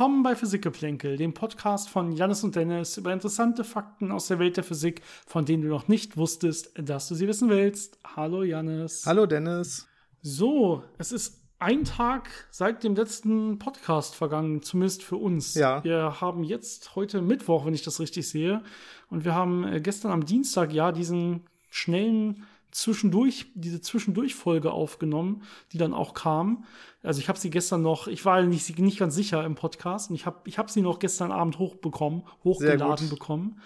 Willkommen bei Physikgeplänkel, dem Podcast von Janis und Dennis über interessante Fakten aus der Welt der Physik, von denen du noch nicht wusstest, dass du sie wissen willst. Hallo Janis. Hallo Dennis. So, es ist ein Tag seit dem letzten Podcast vergangen, zumindest für uns. Ja. Wir haben jetzt heute Mittwoch, wenn ich das richtig sehe, und wir haben äh, gestern am Dienstag ja diesen schnellen zwischendurch, diese Zwischendurchfolge aufgenommen, die dann auch kam. Also ich habe sie gestern noch, ich war nicht, nicht ganz sicher im Podcast und ich habe ich hab sie noch gestern Abend hochbekommen, hochgeladen bekommen.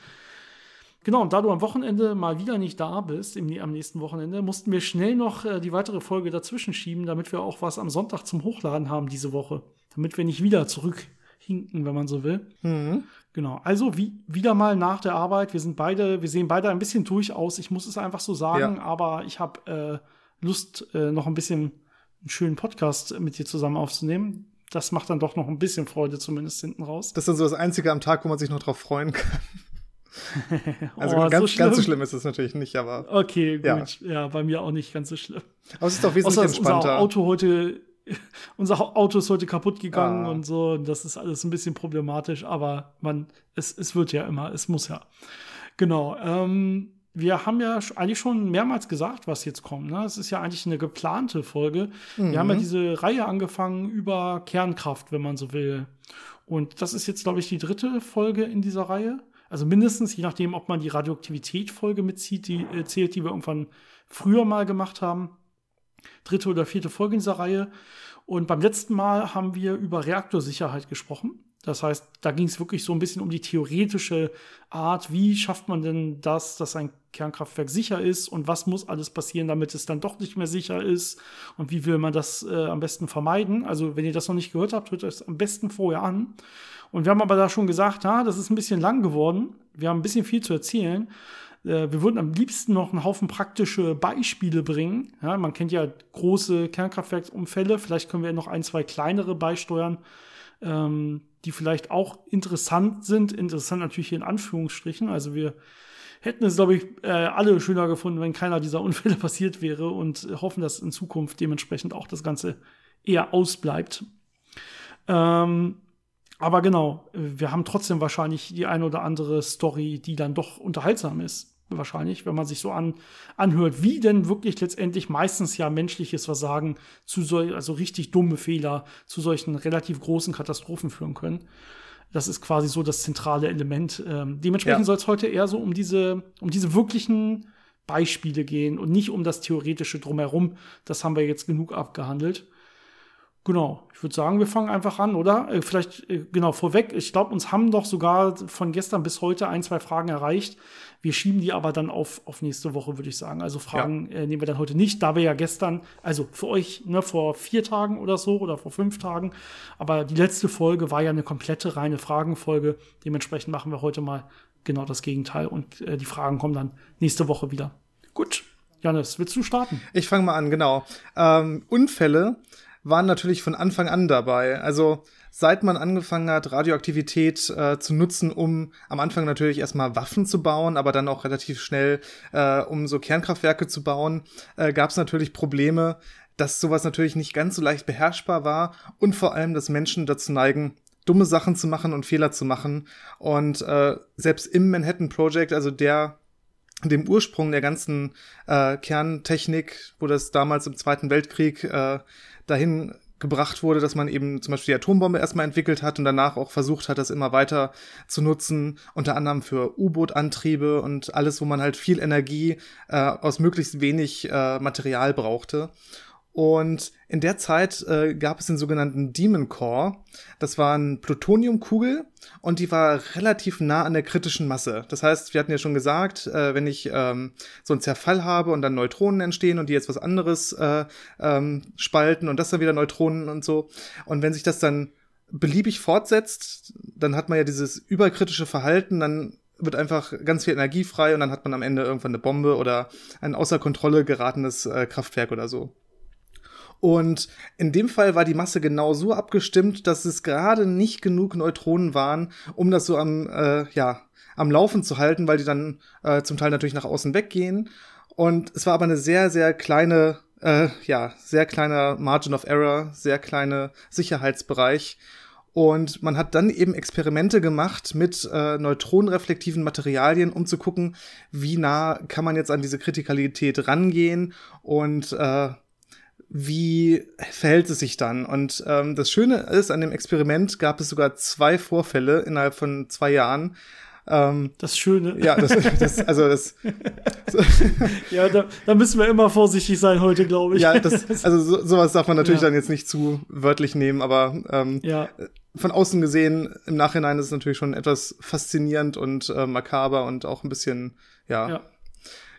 Genau, und da du am Wochenende mal wieder nicht da bist, im, am nächsten Wochenende, mussten wir schnell noch äh, die weitere Folge dazwischen schieben, damit wir auch was am Sonntag zum Hochladen haben diese Woche. Damit wir nicht wieder zurückhinken, wenn man so will. Mhm. Genau. Also wie, wieder mal nach der Arbeit. Wir sind beide, wir sehen beide ein bisschen durch aus. Ich muss es einfach so sagen, Ja. aber ich habe äh, Lust, äh, noch ein bisschen einen schönen Podcast mit dir zusammen aufzunehmen. Das macht dann doch noch ein bisschen Freude, zumindest hinten raus. Das ist dann so das Einzige am Tag, wo man sich noch drauf freuen kann. Also Oh, ganz, ganz so schlimm ist es natürlich nicht, aber, Okay, Ja. gut. Ja. bei mir auch nicht ganz so schlimm. aber es ist doch wesentlich Außer dass unser entspannter. Auto heute, unser Auto ist heute kaputt gegangen Ah. und so. Und das ist alles ein bisschen problematisch, aber man, es, es wird ja immer, es muss ja. Genau. Ähm, wir haben ja eigentlich schon mehrmals gesagt, was jetzt kommt. Ne? Es ist ja eigentlich eine geplante Folge. Wir haben ja diese Reihe angefangen über Kernkraft, wenn man so will. Und das ist jetzt, glaube ich, die dritte Folge in dieser Reihe. Also mindestens, je nachdem, ob man die Radioaktivität-Folge mitzieht, die äh, zählt, die wir irgendwann früher mal gemacht haben dritte oder vierte Folge in dieser Reihe. Und beim letzten Mal haben wir über Reaktorsicherheit gesprochen. Das heißt, da ging es wirklich so ein bisschen um die theoretische Art, wie schafft man denn das, dass ein Kernkraftwerk sicher ist und was muss alles passieren, damit es dann doch nicht mehr sicher ist und wie will man das äh, am besten vermeiden. Also wenn ihr das noch nicht gehört habt, hört euch am besten vorher an. Und wir haben aber da schon gesagt, ja, das ist ein bisschen lang geworden. Wir haben ein bisschen viel zu erzählen. Äh, wir würden am liebsten noch einen Haufen praktische Beispiele bringen. Ja, man kennt ja große Kernkraftwerksunfälle. Vielleicht können wir noch ein, zwei kleinere beisteuern, ähm, die vielleicht auch interessant sind. Interessant natürlich hier in Anführungsstrichen. Also wir hätten es, glaube ich, äh, alle schöner gefunden, wenn keiner dieser Unfälle passiert wäre und hoffen, dass in Zukunft dementsprechend auch das Ganze eher ausbleibt. Ähm, aber genau, wir haben trotzdem wahrscheinlich die eine oder andere Story, die dann doch unterhaltsam ist. Wahrscheinlich, wenn man sich so an, anhört, wie denn wirklich letztendlich meistens ja menschliches Versagen zu sol also richtig dumme Fehler zu solchen relativ großen Katastrophen führen können. Das ist quasi so das zentrale Element. Ähm, dementsprechend Ja. soll es heute eher so um diese, um diese wirklichen Beispiele gehen und nicht um das theoretische drumherum. Das haben wir jetzt genug abgehandelt. Genau, ich würde sagen, wir fangen einfach an, oder? Äh, vielleicht äh, genau vorweg. Ich glaube, uns haben doch sogar von gestern bis heute ein, zwei Fragen erreicht. Wir schieben die aber dann auf, auf nächste Woche, würde ich sagen. Also Fragen äh, nehmen wir dann heute nicht, da wir ja gestern, also für euch ne, vor vier Tagen oder so oder vor fünf Tagen, aber die letzte Folge war ja eine komplette reine Fragenfolge. Dementsprechend machen wir heute mal genau das Gegenteil und äh, die Fragen kommen dann nächste Woche wieder. Gut, Janis, willst du starten? Ich fange mal an, genau. Ähm, Unfälle waren natürlich von Anfang an dabei. Also seit man angefangen hat, Radioaktivität äh, zu nutzen, um am Anfang natürlich erstmal Waffen zu bauen, aber dann auch relativ schnell, äh, um so Kernkraftwerke zu bauen, äh, gab es natürlich Probleme, dass sowas natürlich nicht ganz so leicht beherrschbar war und vor allem, dass Menschen dazu neigen, dumme Sachen zu machen und Fehler zu machen. Und äh, selbst im Manhattan Project, also der dem Ursprung der ganzen äh, Kerntechnik, wo das damals im Zweiten Weltkrieg äh, dahin gebracht wurde, dass man eben zum Beispiel die Atombombe erstmal entwickelt hat und danach auch versucht hat, das immer weiter zu nutzen, unter anderem für U-Boot-Antriebe und alles, wo man halt viel Energie äh, aus möglichst wenig äh, Material brauchte. Und in der Zeit äh, gab es den sogenannten Demon Core. Das war eine Plutoniumkugel und die war relativ nah an der kritischen Masse. Das heißt, wir hatten ja schon gesagt, äh, wenn ich ähm, so einen Zerfall habe und dann Neutronen entstehen und die jetzt was anderes äh, ähm, spalten und das dann wieder Neutronen und so. Und wenn sich das dann beliebig fortsetzt, dann hat man ja dieses überkritische Verhalten, dann wird einfach ganz viel Energie frei und dann hat man am Ende irgendwann eine Bombe oder ein außer Kontrolle geratenes äh, Kraftwerk oder so. Und in dem Fall war die Masse genau so abgestimmt, dass es gerade nicht genug Neutronen waren, um das so am, äh, ja, am Laufen zu halten, weil die dann äh, zum Teil natürlich nach außen weggehen. Und es war aber eine sehr, sehr kleine, äh, ja, sehr kleiner Margin of Error, sehr kleine Sicherheitsbereich. Und man hat dann eben Experimente gemacht mit äh, neutronenreflektiven Materialien, um zu gucken, wie nah kann man jetzt an diese Kritikalität rangehen und äh, wie verhält es sich dann? Und ähm, das Schöne ist, an dem Experiment gab es sogar zwei Vorfälle innerhalb von zwei Jahren. Ähm, das Schöne. Ja, das, das also das. So. ja, da, da müssen wir immer vorsichtig sein heute, glaube ich. Ja, das, also so, sowas darf man natürlich ja. dann jetzt nicht zu wörtlich nehmen, aber ähm, ja. von außen gesehen, im Nachhinein ist es natürlich schon etwas faszinierend und äh, makaber und auch ein bisschen, ja. ja.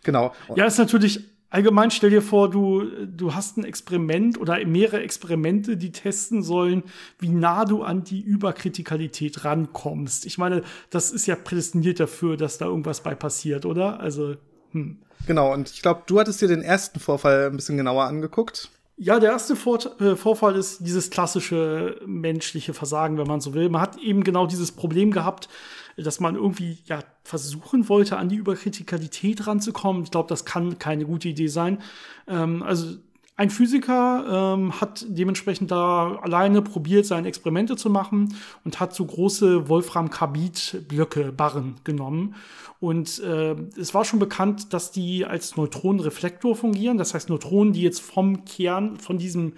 Genau. Ja, ist natürlich allgemein stell dir vor, du, du hast ein Experiment oder mehrere Experimente, die testen sollen, wie nah du an die Überkritikalität rankommst. Ich meine, das ist ja prädestiniert dafür, dass da irgendwas bei passiert, oder? Also, hm. Genau, und ich glaube, du hattest dir den ersten Vorfall ein bisschen genauer angeguckt. Ja, der erste Vor äh, Vorfall ist dieses klassische menschliche Versagen, wenn man so will. Man hat eben genau dieses Problem gehabt, dass man irgendwie ja versuchen wollte, an die Überkritikalität ranzukommen. Ich glaube, das kann keine gute Idee sein. Ähm, also ein Physiker ähm, hat dementsprechend da alleine probiert, seine Experimente zu machen und hat so große Wolfram-Carbid-Blöcke, Barren genommen. Und äh, es war schon bekannt, dass die als Neutronenreflektor fungieren. Das heißt, Neutronen, die jetzt vom Kern, von diesem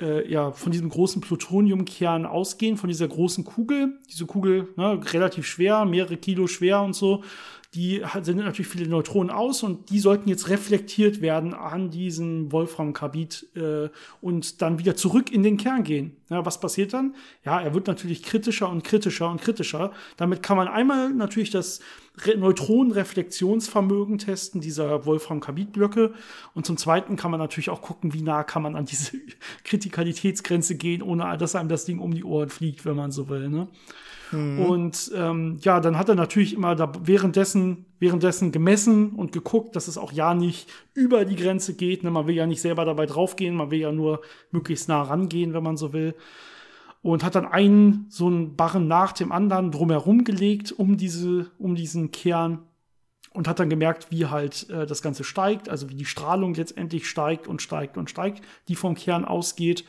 äh, ja, von diesem großen Plutoniumkern ausgehen, von dieser großen Kugel. Diese Kugel, ne, relativ schwer, mehrere Kilo schwer und so. Die sendet natürlich viele Neutronen aus und die sollten jetzt reflektiert werden an diesen Wolframkarbid äh, und dann wieder zurück in den Kern gehen. Ja, was passiert dann? Ja, er wird natürlich kritischer und kritischer und kritischer. Damit kann man einmal natürlich das Neutronenreflexionsvermögen testen, dieser Wolfram-Carbid-Blöcke. Und zum Zweiten kann man natürlich auch gucken, wie nah kann man an diese Kritikalitätsgrenze gehen, ohne dass einem das Ding um die Ohren fliegt, wenn man so will. Ne? Mhm. Und ähm, ja, dann hat er natürlich immer da währenddessen, währenddessen gemessen und geguckt, dass es auch ja nicht über die Grenze geht. Ne? Man will ja nicht selber dabei draufgehen, man will ja nur möglichst nah rangehen, wenn man so will und hat dann einen so einen Barren nach dem anderen drumherum gelegt um diese um diesen Kern und hat dann gemerkt, wie halt äh, das Ganze steigt, also wie die Strahlung letztendlich steigt und steigt und steigt, die vom Kern ausgeht.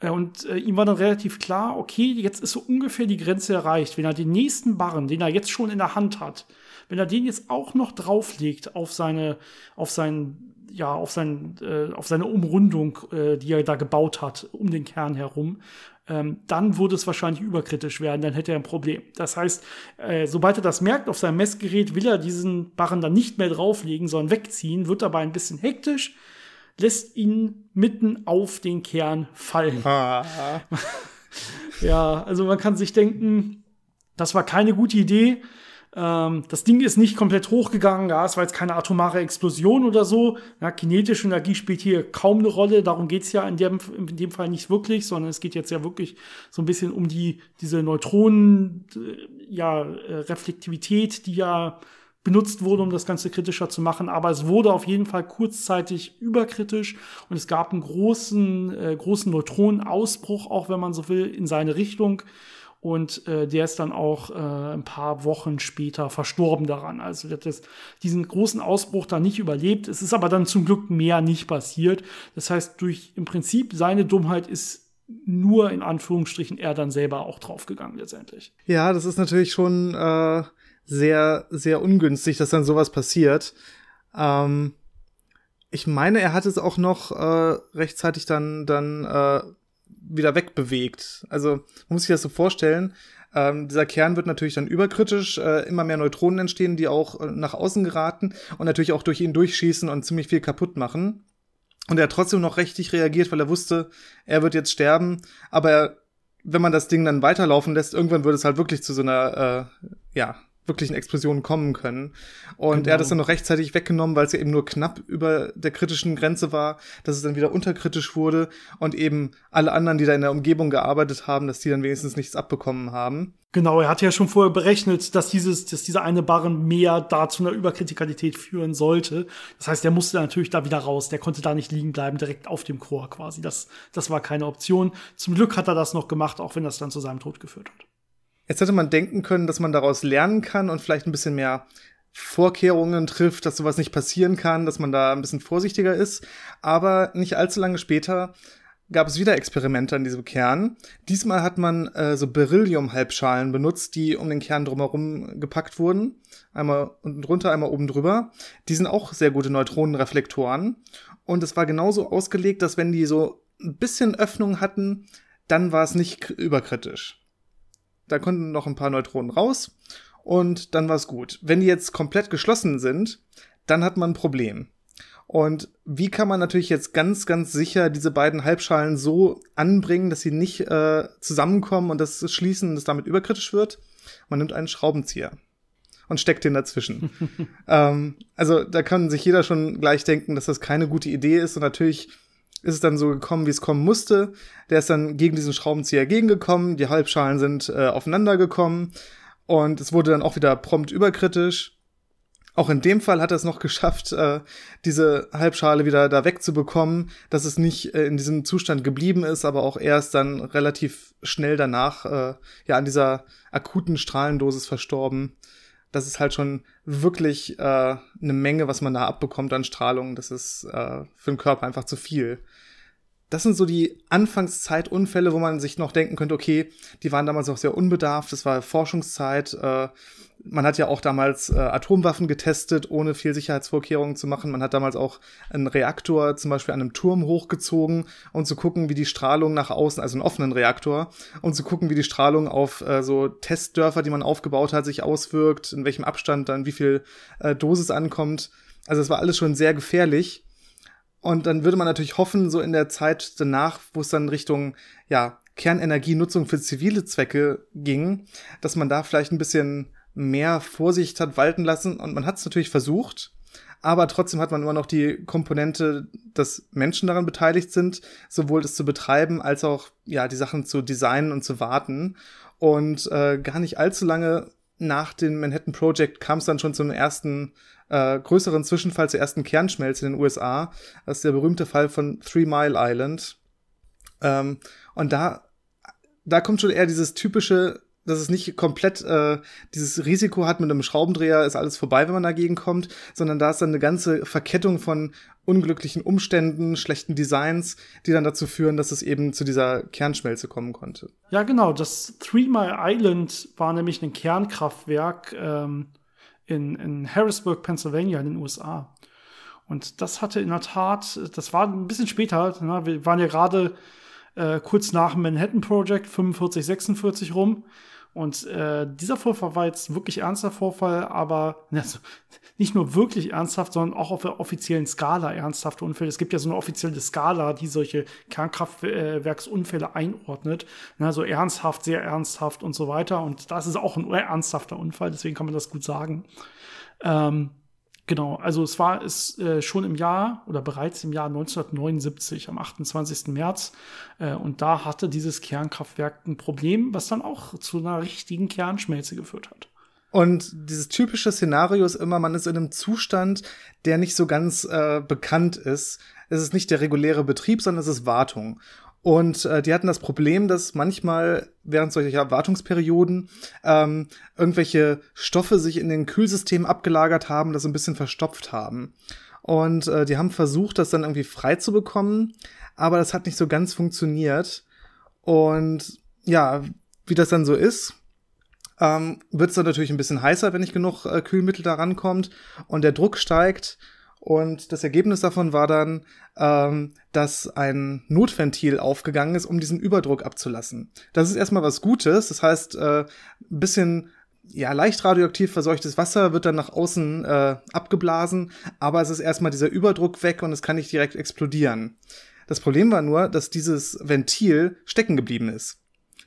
Äh, und äh, ihm war dann relativ klar, okay, jetzt ist so ungefähr die Grenze erreicht. Wenn er den nächsten Barren, den er jetzt schon in der Hand hat, wenn er den jetzt auch noch drauflegt auf seine, auf seinen ja, auf, sein, äh, auf seine Umrundung, äh, die er da gebaut hat, um den Kern herum, ähm, dann würde es wahrscheinlich überkritisch werden, dann hätte er ein Problem. Das heißt, äh, sobald er das merkt auf seinem Messgerät, will er diesen Barren dann nicht mehr drauflegen, sondern wegziehen, wird dabei ein bisschen hektisch, lässt ihn mitten auf den Kern fallen. ja, also man kann sich denken, das war keine gute Idee. Ähm, das Ding ist nicht komplett hochgegangen, ja, es war jetzt keine atomare Explosion oder so. Ja, kinetische Energie spielt hier kaum eine Rolle, darum geht's ja in dem, in dem Fall nicht wirklich, sondern es geht jetzt ja wirklich so ein bisschen um die, diese Neutronen, äh, ja, äh, Reflektivität, die ja benutzt wurde, um das Ganze kritischer zu machen. Aber es wurde auf jeden Fall kurzzeitig überkritisch und es gab einen großen, äh, großen Neutronenausbruch, auch wenn man so will, in seine Richtung. Und äh, der ist dann auch äh, ein paar Wochen später verstorben daran. Also der hat diesen großen Ausbruch da nicht überlebt. Es ist aber dann zum Glück mehr nicht passiert. Das heißt, durch im Prinzip seine Dummheit ist nur in Anführungsstrichen er dann selber auch draufgegangen letztendlich. Ja, das ist natürlich schon äh, sehr, sehr ungünstig, dass dann sowas passiert. Ähm, ich meine, er hat es auch noch äh, rechtzeitig dann, dann äh, wieder wegbewegt. Also man muss sich das so vorstellen. Ähm, dieser Kern wird natürlich dann überkritisch, äh, immer mehr Neutronen entstehen, die auch äh, nach außen geraten und natürlich auch durch ihn durchschießen und ziemlich viel kaputt machen. Und er hat trotzdem noch richtig reagiert, weil er wusste, er wird jetzt sterben. Aber er, wenn man das Ding dann weiterlaufen lässt, irgendwann wird es halt wirklich zu so einer, äh, ja, wirklichen Explosionen kommen können. Und genau. er hat es genau. dann noch rechtzeitig weggenommen, weil es ja eben nur knapp über der kritischen Grenze war, dass es dann wieder unterkritisch wurde und eben alle anderen, die da in der Umgebung gearbeitet haben, dass die dann wenigstens nichts abbekommen haben. Genau, er hat ja schon vorher berechnet, dass dieses, dass dieser eine Barren mehr da zu einer Überkritikalität führen sollte. Das heißt, er musste natürlich da wieder raus. Der konnte da nicht liegen bleiben, direkt auf dem Chor quasi. Das, das war keine Option. Zum Glück hat er das noch gemacht, auch wenn das dann zu seinem Tod geführt hat. Jetzt hätte man denken können, dass man daraus lernen kann und vielleicht ein bisschen mehr Vorkehrungen trifft, dass sowas nicht passieren kann, dass man da ein bisschen vorsichtiger ist. Aber nicht allzu lange später gab es wieder Experimente an diesem Kern. Diesmal hat man äh, so Beryllium-Halbschalen benutzt, die um den Kern drumherum gepackt wurden. Einmal unten drunter, einmal oben drüber. Die sind auch sehr gute Neutronenreflektoren. Und es war genauso ausgelegt, dass wenn die so ein bisschen Öffnung hatten, dann war es nicht überkritisch. Da konnten noch ein paar Neutronen raus und dann war es gut. Wenn die jetzt komplett geschlossen sind, dann hat man ein Problem. Und wie kann man natürlich jetzt ganz, ganz sicher diese beiden Halbschalen so anbringen, dass sie nicht äh, zusammenkommen und das schließen es damit überkritisch wird? Man nimmt einen Schraubenzieher und steckt den dazwischen. ähm, also da kann sich jeder schon gleich denken, dass das keine gute Idee ist und natürlich ist es dann so gekommen, wie es kommen musste. Der ist dann gegen diesen Schraubenzieher gegengekommen, die Halbschalen sind äh, aufeinander gekommen und es wurde dann auch wieder prompt überkritisch. Auch in dem Fall hat er es noch geschafft, äh, diese Halbschale wieder da wegzubekommen, dass es nicht äh, in diesem Zustand geblieben ist, aber auch erst dann relativ schnell danach äh, ja an dieser akuten Strahlendosis verstorben. Das ist halt schon wirklich äh, eine Menge, was man da abbekommt an Strahlung. Das ist äh, für den Körper einfach zu viel das sind so die Anfangszeitunfälle, wo man sich noch denken könnte, okay, die waren damals auch sehr unbedarft, das war Forschungszeit. Äh, man hat ja auch damals äh, Atomwaffen getestet, ohne viel Sicherheitsvorkehrungen zu machen. Man hat damals auch einen Reaktor zum Beispiel an einem Turm hochgezogen, um zu gucken, wie die Strahlung nach außen, also einen offenen Reaktor, um zu gucken, wie die Strahlung auf äh, so Testdörfer, die man aufgebaut hat, sich auswirkt, in welchem Abstand dann wie viel Dosis ankommt. Also es war alles schon sehr gefährlich. Und dann würde man natürlich hoffen, so in der Zeit danach, wo es dann Richtung, ja, Kernenergienutzung für zivile Zwecke ging, dass man da vielleicht ein bisschen mehr Vorsicht hat walten lassen. Und man hat es natürlich versucht, aber trotzdem hat man immer noch die Komponente, dass Menschen daran beteiligt sind, sowohl das zu betreiben als auch ja die Sachen zu designen und zu warten. Und äh, gar nicht allzu lange nach dem Manhattan Project kam es dann schon zum ersten äh, größeren Zwischenfall zur ersten Kernschmelze in den USA. Das ist der berühmte Fall von Three Mile Island. Ähm, und da, da kommt schon eher dieses typische, dass es nicht komplett äh, dieses Risiko hat mit einem Schraubendreher, ist alles vorbei, wenn man dagegen kommt, sondern da ist dann eine ganze Verkettung von unglücklichen Umständen, schlechten Designs, die dann dazu führen, dass es eben zu dieser Kernschmelze kommen konnte. Ja, genau. Das Three Mile Island war nämlich ein Kernkraftwerk ähm, in, in Harrisburg, Pennsylvania in den USA. Und das hatte in der Tat, das war ein bisschen später, na, wir waren ja gerade äh, kurz nach dem Manhattan Project, 45, 46 rum. Und äh, dieser Vorfall war jetzt wirklich ernster Vorfall, aber also, nicht nur wirklich ernsthaft, sondern auch auf der offiziellen Skala ernsthafte Unfälle. Es gibt ja so eine offizielle Skala, die solche Kernkraftwerksunfälle einordnet. Ne, so ernsthaft, sehr ernsthaft und so weiter. Und das ist auch ein ernsthafter Unfall, deswegen kann man das gut sagen. Ähm, Genau, also es war es äh, schon im Jahr oder bereits im Jahr 1979, am 28. März. Äh, und da hatte dieses Kernkraftwerk ein Problem, was dann auch zu einer richtigen Kernschmelze geführt hat. Und dieses typische Szenario ist immer, man ist in einem Zustand, der nicht so ganz äh, bekannt ist. Es ist nicht der reguläre Betrieb, sondern es ist Wartung. Und äh, die hatten das Problem, dass manchmal während solcher Wartungsperioden ähm, irgendwelche Stoffe sich in den Kühlsystemen abgelagert haben, das so ein bisschen verstopft haben. Und äh, die haben versucht, das dann irgendwie frei zu bekommen, aber das hat nicht so ganz funktioniert. Und ja, wie das dann so ist, ähm, wird es dann natürlich ein bisschen heißer, wenn nicht genug äh, Kühlmittel da rankommt und der Druck steigt und das Ergebnis davon war dann, ähm, dass ein Notventil aufgegangen ist, um diesen Überdruck abzulassen. Das ist erstmal was Gutes. Das heißt, äh, ein bisschen ja, leicht radioaktiv verseuchtes Wasser wird dann nach außen äh, abgeblasen, aber es ist erstmal dieser Überdruck weg und es kann nicht direkt explodieren. Das Problem war nur, dass dieses Ventil stecken geblieben ist.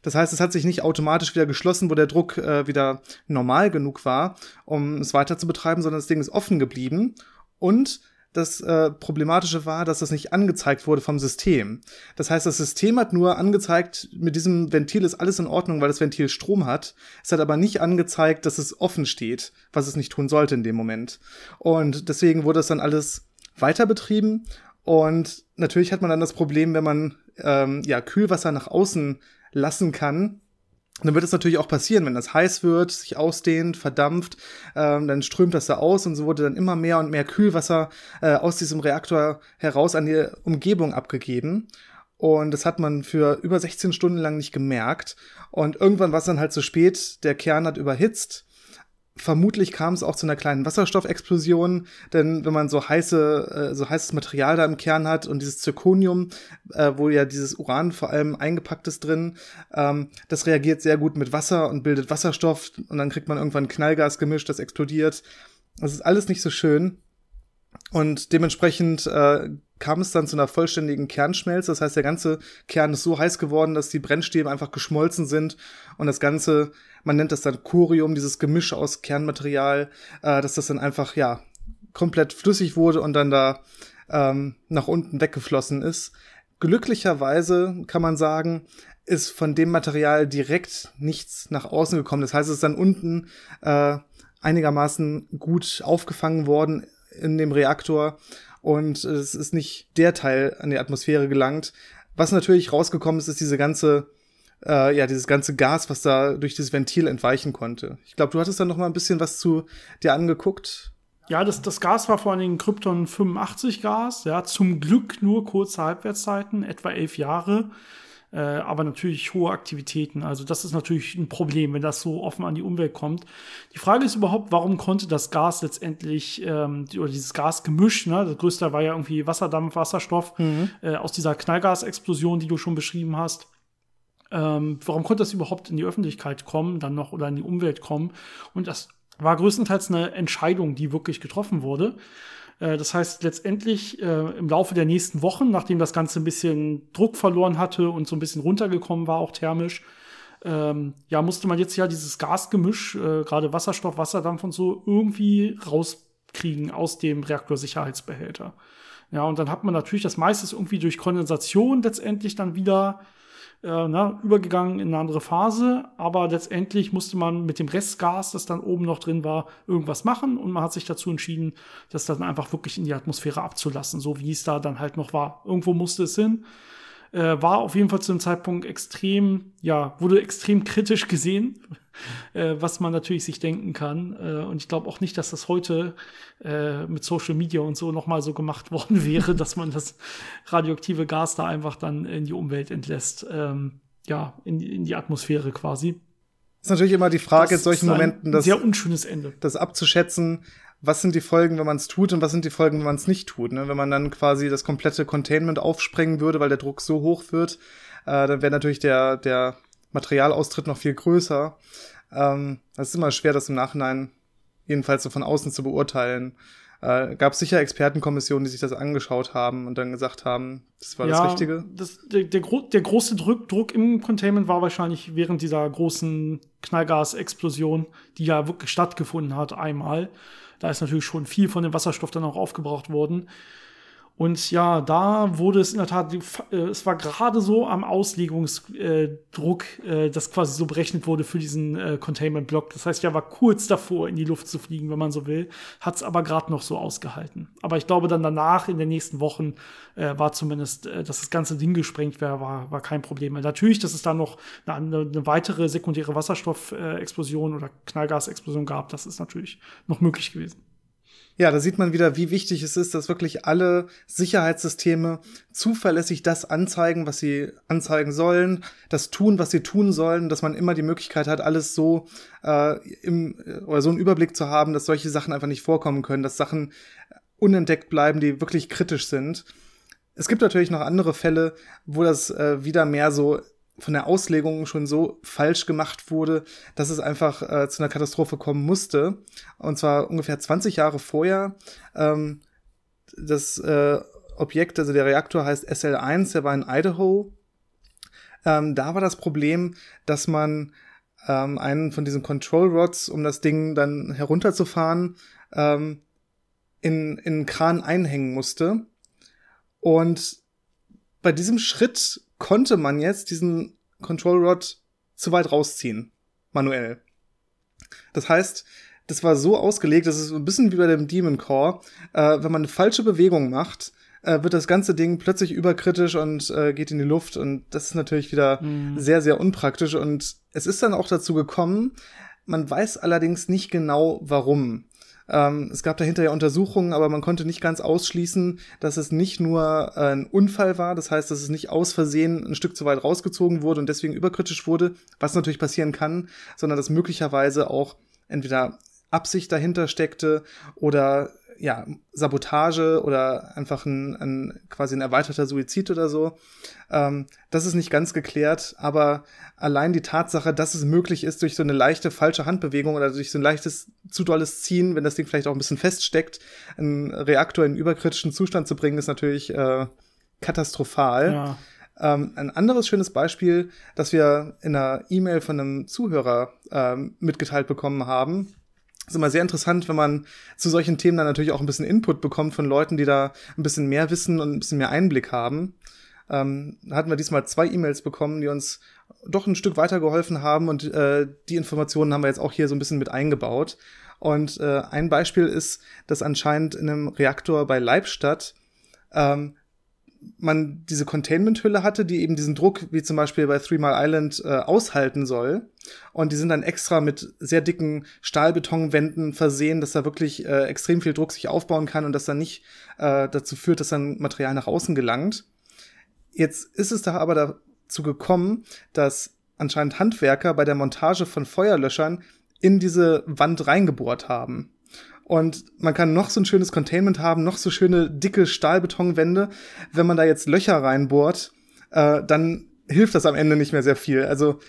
Das heißt, es hat sich nicht automatisch wieder geschlossen, wo der Druck äh, wieder normal genug war, um es weiter zu betreiben, sondern das Ding ist offen geblieben und das äh, Problematische war, dass das nicht angezeigt wurde vom System. Das heißt, das System hat nur angezeigt, mit diesem Ventil ist alles in Ordnung, weil das Ventil Strom hat. Es hat aber nicht angezeigt, dass es offen steht, was es nicht tun sollte in dem Moment. Und deswegen wurde es dann alles weiter betrieben. Und natürlich hat man dann das Problem, wenn man ähm, ja Kühlwasser nach außen lassen kann, dann wird es natürlich auch passieren, wenn das heiß wird, sich ausdehnt, verdampft, ähm, dann strömt das da aus und so wurde dann immer mehr und mehr Kühlwasser äh, aus diesem Reaktor heraus an die Umgebung abgegeben. Und das hat man für über 16 Stunden lang nicht gemerkt. Und irgendwann war es dann halt zu spät. Der Kern hat überhitzt. Vermutlich kam es auch zu einer kleinen Wasserstoffexplosion, denn wenn man so heiße, äh, so heißes Material da im Kern hat und dieses Zirconium, äh, wo ja dieses Uran vor allem eingepackt ist drin, ähm, das reagiert sehr gut mit Wasser und bildet Wasserstoff und dann kriegt man irgendwann Knallgas gemischt, das explodiert. Das ist alles nicht so schön. Und dementsprechend äh, kam es dann zu einer vollständigen Kernschmelze. Das heißt, der ganze Kern ist so heiß geworden, dass die Brennstäbe einfach geschmolzen sind und das Ganze, man nennt das dann Corium, dieses Gemisch aus Kernmaterial, äh, dass das dann einfach, ja, komplett flüssig wurde und dann da ähm, nach unten weggeflossen ist. Glücklicherweise kann man sagen, ist von dem Material direkt nichts nach außen gekommen. Das heißt, es ist dann unten äh, einigermaßen gut aufgefangen worden in dem Reaktor und es ist nicht der Teil an die Atmosphäre gelangt. Was natürlich rausgekommen ist, ist diese ganze äh, ja, dieses ganze Gas, was da durch dieses Ventil entweichen konnte. Ich glaube, du hattest da noch mal ein bisschen was zu dir angeguckt. Ja, das, das Gas war vor allen Dingen Krypton 85 Gas, ja, zum Glück nur kurze Halbwertszeiten, etwa elf Jahre äh, aber natürlich hohe Aktivitäten. Also das ist natürlich ein Problem, wenn das so offen an die Umwelt kommt. Die Frage ist überhaupt, warum konnte das Gas letztendlich, ähm, oder dieses Gasgemisch, ne, das größte war ja irgendwie Wasserdampf, Wasserstoff, mhm. äh, aus dieser Knallgasexplosion, die du schon beschrieben hast. Ähm, warum konnte das überhaupt in die Öffentlichkeit kommen, dann noch oder in die Umwelt kommen? Und das war größtenteils eine Entscheidung, die wirklich getroffen wurde. Äh, das heißt, letztendlich äh, im Laufe der nächsten Wochen, nachdem das Ganze ein bisschen Druck verloren hatte und so ein bisschen runtergekommen war, auch thermisch, ähm, ja, musste man jetzt ja dieses Gasgemisch, äh, gerade Wasserstoff, Wasserdampf und so, irgendwie rauskriegen aus dem Reaktorsicherheitsbehälter. Ja, und dann hat man natürlich das meiste irgendwie durch Kondensation letztendlich dann wieder äh, na, übergegangen in eine andere Phase, aber letztendlich musste man mit dem Restgas, das dann oben noch drin war, irgendwas machen. Und man hat sich dazu entschieden, das dann einfach wirklich in die Atmosphäre abzulassen, so wie es da dann halt noch war. Irgendwo musste es hin äh, war auf jeden Fall zu dem Zeitpunkt extrem, ja, wurde extrem kritisch gesehen, äh, was man natürlich sich denken kann. Äh, und ich glaube auch nicht, dass das heute äh, mit Social Media und so nochmal so gemacht worden wäre, dass man das radioaktive Gas da einfach dann in die Umwelt entlässt, ähm, ja, in, in die Atmosphäre quasi. Das ist natürlich immer die Frage das in solchen Momenten, das sehr unschönes Ende. Das abzuschätzen, was sind die Folgen, wenn man es tut und was sind die Folgen, wenn man es nicht tut. Ne? Wenn man dann quasi das komplette Containment aufsprengen würde, weil der Druck so hoch wird, äh, dann wäre natürlich der, der Materialaustritt noch viel größer. Ähm, das ist immer schwer, das im Nachhinein jedenfalls so von außen zu beurteilen. Äh, gab sicher Expertenkommissionen, die sich das angeschaut haben und dann gesagt haben, das war ja, das Richtige. Das, der, der, der große Druck, Druck im Containment war wahrscheinlich während dieser großen Knallgasexplosion, die ja wirklich stattgefunden hat, einmal. Da ist natürlich schon viel von dem Wasserstoff dann auch aufgebraucht worden. Und ja, da wurde es in der Tat, äh, es war gerade so am Auslegungsdruck, äh, das quasi so berechnet wurde für diesen äh, Containment-Block. Das heißt, ja, war kurz davor, in die Luft zu fliegen, wenn man so will, hat es aber gerade noch so ausgehalten. Aber ich glaube, dann danach, in den nächsten Wochen, äh, war zumindest, äh, dass das ganze Ding gesprengt wäre, war, war kein Problem. Natürlich, dass es dann noch eine, eine weitere sekundäre Wasserstoffexplosion oder Knallgasexplosion gab, das ist natürlich noch möglich gewesen. Ja, da sieht man wieder, wie wichtig es ist, dass wirklich alle Sicherheitssysteme zuverlässig das anzeigen, was sie anzeigen sollen, das tun, was sie tun sollen, dass man immer die Möglichkeit hat, alles so äh, im oder so einen Überblick zu haben, dass solche Sachen einfach nicht vorkommen können, dass Sachen unentdeckt bleiben, die wirklich kritisch sind. Es gibt natürlich noch andere Fälle, wo das äh, wieder mehr so von der Auslegung schon so falsch gemacht wurde, dass es einfach äh, zu einer Katastrophe kommen musste. Und zwar ungefähr 20 Jahre vorher. Ähm, das äh, Objekt, also der Reaktor heißt SL1, der war in Idaho. Ähm, da war das Problem, dass man ähm, einen von diesen Control Rods, um das Ding dann herunterzufahren, ähm, in, in einen Kran einhängen musste. Und bei diesem Schritt konnte man jetzt diesen Control Rod zu weit rausziehen, manuell. Das heißt, das war so ausgelegt, das ist ein bisschen wie bei dem Demon Core. Äh, wenn man eine falsche Bewegung macht, äh, wird das ganze Ding plötzlich überkritisch und äh, geht in die Luft. Und das ist natürlich wieder mhm. sehr, sehr unpraktisch. Und es ist dann auch dazu gekommen, man weiß allerdings nicht genau warum. Ähm, es gab dahinter ja Untersuchungen, aber man konnte nicht ganz ausschließen, dass es nicht nur äh, ein Unfall war, das heißt, dass es nicht aus Versehen ein Stück zu weit rausgezogen wurde und deswegen überkritisch wurde, was natürlich passieren kann, sondern dass möglicherweise auch entweder Absicht dahinter steckte oder ja, Sabotage oder einfach ein, ein quasi ein erweiterter Suizid oder so. Ähm, das ist nicht ganz geklärt, aber allein die Tatsache, dass es möglich ist, durch so eine leichte falsche Handbewegung oder durch so ein leichtes, zu dolles Ziehen, wenn das Ding vielleicht auch ein bisschen feststeckt, einen Reaktor in überkritischen Zustand zu bringen, ist natürlich äh, katastrophal. Ja. Ähm, ein anderes schönes Beispiel, das wir in einer E-Mail von einem Zuhörer ähm, mitgeteilt bekommen haben, ist immer sehr interessant, wenn man zu solchen Themen dann natürlich auch ein bisschen Input bekommt von Leuten, die da ein bisschen mehr wissen und ein bisschen mehr Einblick haben. Ähm, hatten wir diesmal zwei E-Mails bekommen, die uns doch ein Stück weitergeholfen haben und äh, die Informationen haben wir jetzt auch hier so ein bisschen mit eingebaut. Und äh, ein Beispiel ist, dass anscheinend in einem Reaktor bei Leibstadt ähm, man diese Containment-Hülle hatte, die eben diesen Druck, wie zum Beispiel bei Three Mile Island, äh, aushalten soll. Und die sind dann extra mit sehr dicken Stahlbetonwänden versehen, dass da wirklich äh, extrem viel Druck sich aufbauen kann und das dann nicht äh, dazu führt, dass dann Material nach außen gelangt. Jetzt ist es da aber dazu gekommen, dass anscheinend Handwerker bei der Montage von Feuerlöschern in diese Wand reingebohrt haben. Und man kann noch so ein schönes Containment haben, noch so schöne dicke Stahlbetonwände. Wenn man da jetzt Löcher reinbohrt, äh, dann hilft das am Ende nicht mehr sehr viel. Also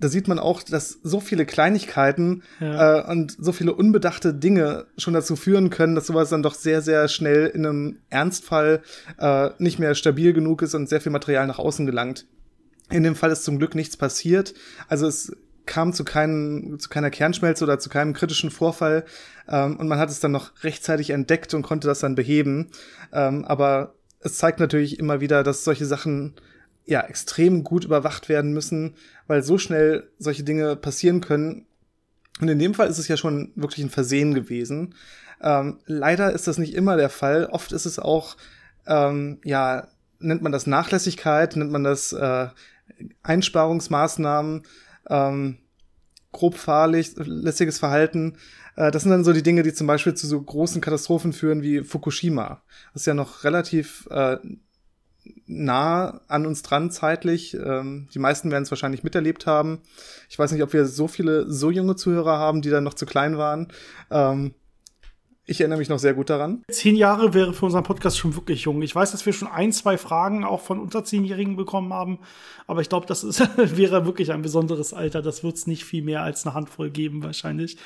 da sieht man auch, dass so viele Kleinigkeiten ja. äh, und so viele unbedachte Dinge schon dazu führen können, dass sowas dann doch sehr, sehr schnell in einem Ernstfall äh, nicht mehr stabil genug ist und sehr viel Material nach außen gelangt. In dem Fall ist zum Glück nichts passiert. Also es kam zu, keinen, zu keiner Kernschmelze oder zu keinem kritischen Vorfall ähm, und man hat es dann noch rechtzeitig entdeckt und konnte das dann beheben. Ähm, aber es zeigt natürlich immer wieder, dass solche Sachen ja extrem gut überwacht werden müssen, weil so schnell solche Dinge passieren können. Und in dem Fall ist es ja schon wirklich ein Versehen gewesen. Ähm, leider ist das nicht immer der Fall. Oft ist es auch, ähm, ja, nennt man das Nachlässigkeit, nennt man das äh, Einsparungsmaßnahmen ähm, grob fahrlässiges Verhalten. Äh, das sind dann so die Dinge, die zum Beispiel zu so großen Katastrophen führen wie Fukushima. Das ist ja noch relativ äh, nah an uns dran zeitlich. Ähm, die meisten werden es wahrscheinlich miterlebt haben. Ich weiß nicht, ob wir so viele so junge Zuhörer haben, die dann noch zu klein waren. Ähm, ich erinnere mich noch sehr gut daran. Zehn Jahre wäre für unseren Podcast schon wirklich jung. Ich weiß, dass wir schon ein, zwei Fragen auch von unter Zehnjährigen bekommen haben, aber ich glaube, das ist, wäre wirklich ein besonderes Alter. Das wird es nicht viel mehr als eine Handvoll geben, wahrscheinlich.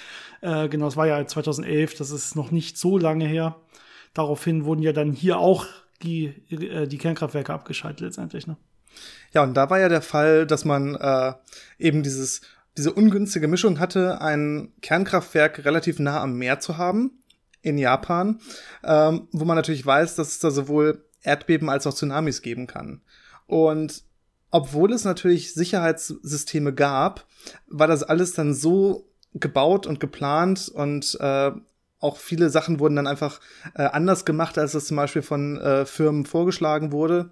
Äh, genau, es war ja 2011, das ist noch nicht so lange her. Daraufhin wurden ja dann hier auch die, äh, die Kernkraftwerke abgeschaltet letztendlich. Ne? Ja, und da war ja der Fall, dass man äh, eben dieses diese ungünstige Mischung hatte, ein Kernkraftwerk relativ nah am Meer zu haben in Japan, ähm, wo man natürlich weiß, dass es da sowohl Erdbeben als auch Tsunamis geben kann. Und obwohl es natürlich Sicherheitssysteme gab, war das alles dann so gebaut und geplant und äh, auch viele Sachen wurden dann einfach äh, anders gemacht, als das zum Beispiel von äh, Firmen vorgeschlagen wurde,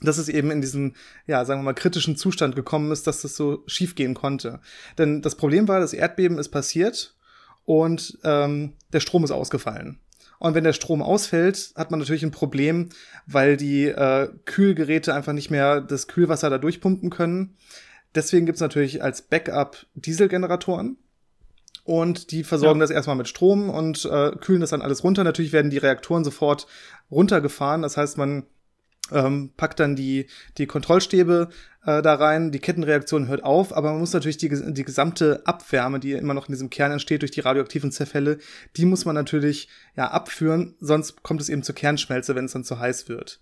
dass es eben in diesen, ja, sagen wir mal, kritischen Zustand gekommen ist, dass das so schiefgehen konnte. Denn das Problem war, das Erdbeben ist passiert und ähm, der Strom ist ausgefallen. Und wenn der Strom ausfällt, hat man natürlich ein Problem, weil die äh, Kühlgeräte einfach nicht mehr das Kühlwasser da durchpumpen können. Deswegen gibt's natürlich als Backup Dieselgeneratoren. Und die versorgen ja. das erstmal mit Strom und äh, kühlen das dann alles runter. Natürlich werden die Reaktoren sofort runtergefahren. Das heißt, man ähm, packt dann die, die Kontrollstäbe äh, da rein, die Kettenreaktion hört auf, aber man muss natürlich die, die gesamte Abwärme, die immer noch in diesem Kern entsteht durch die radioaktiven Zerfälle, die muss man natürlich ja abführen, sonst kommt es eben zur Kernschmelze, wenn es dann zu heiß wird.